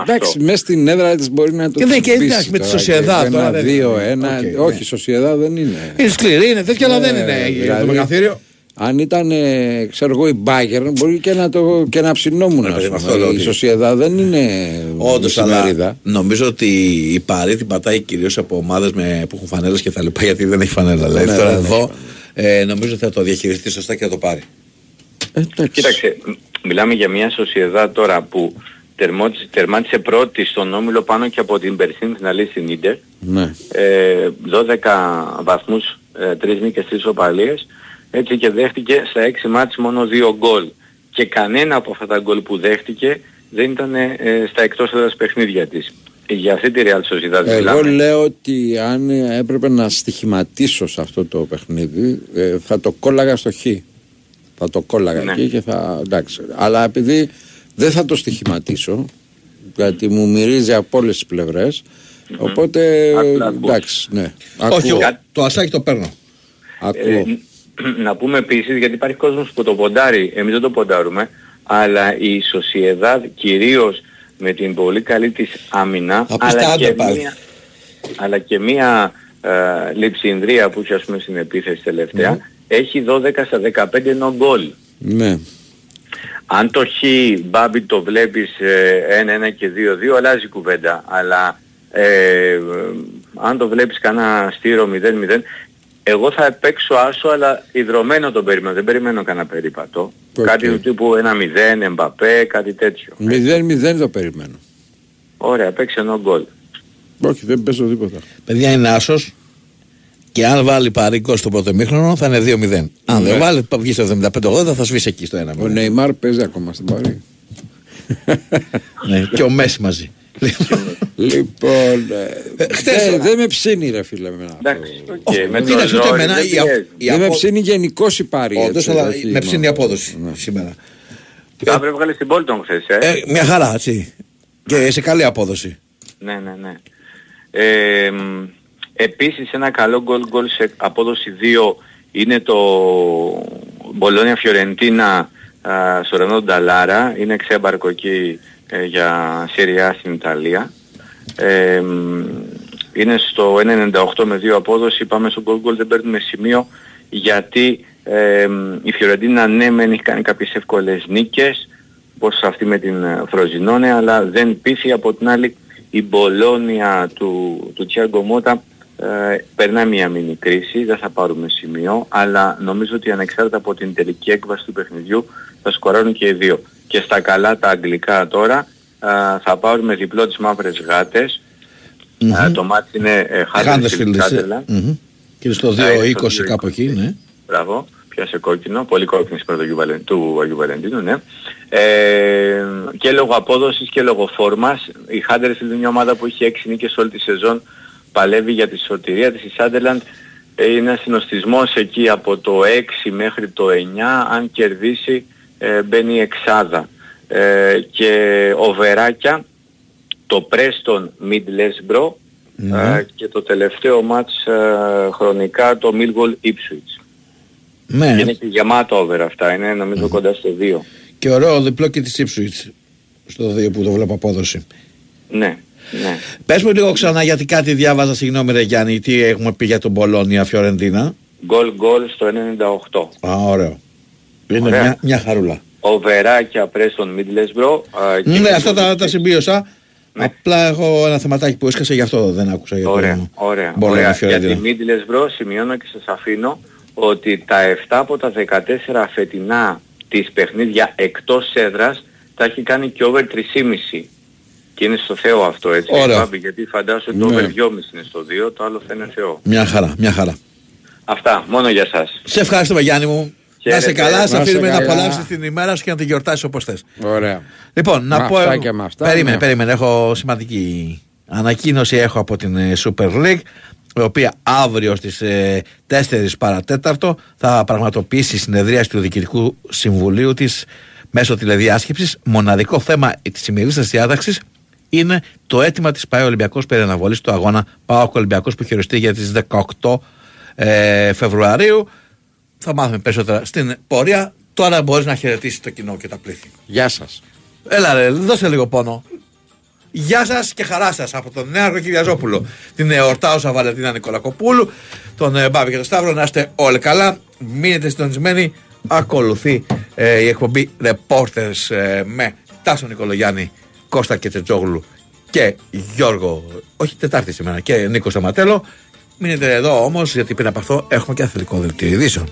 Εντάξει, μέσα στην έδρα της μπορεί να το Και δεν και χτυπήσει εντάξει, με τη τώρα, Σοσιαδά και τώρα Ένα, δεν δύο, είναι. ένα. Οκ, όχι, η Σοσιαδά δεν είναι. Είναι σκληρή, είναι τέτοια, αλλά δεν Ναι, είναι δηλαδή, το μεγαθύριο. Αν ήταν, ε, ξέρω εγώ, η Μπάγκερ, μπορεί και να, το, και να ψινόμουν. ας παιδί, πούμε. αυτό λέω η ότι- Σοσιαδά δεν είναι Όντως, αλλά μεσημερίδα. νομίζω ότι η Παρή την πατάει κυρίως από ομάδες που έχουν φανέλες και τα λοιπά, γιατί δεν έχει φανέλα. Δηλαδή Ναι, τώρα δεν εδώ ε, νομίζω ότι θα το διαχειριστεί σωστά και θα το πάρει. Κοίταξε, μ- μιλάμε για μια σοσιαδά τώρα που τερμάτισε, τερμάτισε πρώτη στον Όμιλο πάνω και από την περσίνη φιναλή στην Ίντερ. Ναι. Ε, 12 βαθμούς, ε, 3 νίκες, 3 οπαλίες. Έτσι και δέχτηκε στα 6 μάτς μόνο 2 γκολ. Και κανένα από αυτά τα γκολ που δέχτηκε δεν ήταν ε, στα εκτός έδρας παιχνίδια της. Για αυτή τη Real Sociedad Εγώ μιλάμε. λέω ότι αν έπρεπε να στοιχηματίσω σε αυτό το παιχνίδι, ε, θα το κόλλαγα στο χ. Θα το κόλλαγα Ναι. εκεί και θα. Εντάξει. Αλλά επειδή δεν θα το στοιχηματίσω, γιατί μου μυρίζει από όλες τις πλευρές, οπότε. Απλά ακούς. εντάξει, ναι. Όχι, Ακούω. εγώ το ασάκι το παίρνω. Ακούω. Ε, *clears throat* να πούμε επίσης, γιατί υπάρχει κόσμος που το ποντάρει, εμείς δεν το ποντάρουμε, αλλά η Σοσιεδάδ κυρίως με την πολύ καλή της άμυνα, Θα πεις τα αλλά άντερ και, πάλι. μία, αλλά και μία ε, λειψανδρία που έχει ας πούμε στην επίθεση τελευταία, έχει 12 στα 15 ενώ γκολ. Ναι. Αν το Χ Μπάμπη το βλέπεις ε, 1-1 και 2-2 αλλάζει η κουβέντα. Αλλά ε, ε, αν το βλέπεις κανένα στείρο 0-0 εγώ θα παίξω άσο αλλά ιδρωμένο τον περιμένω. Δεν περιμένω κανένα περίπατο. Οκ. Κάτι του τύπου 1-0, Εμπαπέ, κάτι τέτοιο. 0-0 το περιμένω. Ωραία, παίξει ένα γκολ. Όχι, δεν παίζω τίποτα. Παιδιά είναι άσος και αν βάλει παρήκο στο πρώτο μήχρονο θα είναι 2-0. Αν Ναι. δεν βάλει, θα βγει στο 75-80 θα σβήσει εκεί στο 1-0. Ο Νεϊμάρ παίζει ακόμα στην Παρή. ναι, και ο Μέση μαζί. Λοιπόν. ε, χτες- δεν δεν με ψήνει, ρε φίλε. εμένα. Εντάξει, οκ, με το κοίταξε, ούτε ζόρι εμένα δεν η- πιέζει. η Δεν με απο- ψήνει γενικώς η Παρή. Όντως, έτσι, αλλά όχι με ψήνει η μόνο. απόδοση σήμερα. Αύριο βγάλει την πόλη τον χθες, ε. Ε, μια χαρά, έτσι. Και σε καλή απόδοση. Ναι, ναι, ναι. Ε, μ, επίσης ένα καλό γκολ γκολ σε απόδοση 2 είναι το Μπολόνια Φιωρεντίνα στο Ρενό Νταλάρα. Είναι ξέμπαρκο εκεί ε, για Συριά στην Ιταλία. Ε, μ, είναι στο 1.98 με 2 απόδοση. Πάμε στο γκολ γκολ δεν παίρνουμε σημείο γιατί ε, μ, η Φιωρεντίνα ναι μεν έχει κάνει κάποιες εύκολες νίκες όπως αυτή με την ε, Φροζινόνε αλλά δεν πείθει από την άλλη η Μπολόνια του, του Τσιάγκο Μότα ε, περνά μια μινι κρίση, δεν θα πάρουμε σημείο αλλά νομίζω ότι ανεξάρτητα από την τελική έκβαση του παιχνιδιού θα σκοράρουν και οι δύο. Και στα καλά τα αγγλικά τώρα ε, θα πάρουμε διπλό τις μαύρες γάτες. Ε, το μάτι είναι ε, Huddersfield Huddersfield, Sunderland. ε, μμμ. Και στο Α, είναι 2-20 στο 2-20. κάπου εκεί, ναι. Μπράβο, πιάσε κόκκινο, πολύ κόκκινο σήμερα του Αγίου Βαλεν- του Αγίου Βαλεντίνου, ναι. Ε, και λόγω απόδοσης και λόγω φόρμας, η Huddersfield είναι μια ομάδα που έχει 6 νίκες όλη τη σεζόν, παλεύει για τη σωτηρία της. Η Sunderland ε, είναι ένα συνοστισμός εκεί από το 6 μέχρι το 9, αν κερδίσει ε, μπαίνει εξάδα. Ε, και οβεράκια, το Preston Middlesbrough Ναι. ε, και το τελευταίο μάτς ε, χρονικά το Millwall Ipswich. Ναι. Και είναι και γεμάτο over αυτά, είναι νομίζω κοντά στο 2. Και ωραίο διπλό και της Ipswich στο 2 που το βλέπω απόδοση. Ναι, ναι. Πες μου λίγο ξανά γιατί κάτι διάβαζα, συγγνώμη ρε Γιάννη, τι έχουμε πει για τον Μπολόνια Φιωρεντίνα; Γκολ γκολ στο 98. Α, ωραίο. Είναι Ωραία. μια, μια χαρούλα. Οβεράκια Preston Middlesbrough. ε, και Ναι, αυτά Millwall τα, τα Ipswich. συμπίωσα. Απλά έχω ένα θεματάκι που έσκασε γι' αυτό δεν άκουσα για Ωραία, τον ωραία. Μπολόνια ωραία. Για Φιωρεντίνα. τη Middlesbrough σημειώνω και σας αφήνω ότι τα 7 από τα 14 φετινά της παιχνίδια εκτός έδρας τα έχει κάνει και over 3,5. Και είναι στο Θεό αυτό έτσι. Ωραία. Μπάμπη, γιατί φαντάζομαι ότι το Ναι. over 2,5 είναι στο 2, το άλλο θα είναι Θεό. Μια χαρά, μια χαρά. Αυτά, μόνο για σας. Σε ευχαριστούμε Γιάννη μου. Να Χαίρετε. είσαι καλά, Να σε είσαι αφήνουμε να καλά. απολαύσεις την ημέρα σου και να την γιορτάσεις όπως θες. Ωραία. Λοιπόν, να Με πω. αυτά και με αυτά, περίμενε, ναι. περίμενε. Έχω σημαντική ανακοίνωση έχω από την ε, Super League, η οποία αύριο στις ε, 4 παρατέταρτο θα πραγματοποιήσει συνεδρία του Διοικητικού Συμβουλίου της μέσω τηλεδιάσκεψης. Μοναδικό θέμα της σημερινής διάταξης είναι το αίτημα της ΠαΕ Ολυμπιακός περί αναβολής του αγώνα ΠαΟΚ Ολυμπιακός που έχει οριστεί για τις 18 ε, Φεβρουαρίου. Θα μάθουμε περισσότερα στην πορεία. Τώρα μπορείς να χαιρετήσεις το κοινό και τα πλήθη. Γεια σας. Έλα ρε, δώσε λίγο πόνο. Γεια σας και χαρά σας από τον Νέαρχο Κυριαζόπουλο, την εορτάουσα Βαλεντίνα Νικολακοπούλου, τον ε, Μπάμπη και τον Σταύρο. Να είστε όλοι καλά. Μείνετε συντονισμένοι. Ακολουθεί ε, η εκπομπή Reporters ε, με Τάσο Νικολογιάννη, Κώστα Κετσετζόγλου και Γιώργο, όχι Τετάρτη σήμερα, και Νίκο Σταματέλο. Μείνετε εδώ όμως, γιατί πριν από αυτό έχουμε και αθλητικό δελτίο ειδήσεων.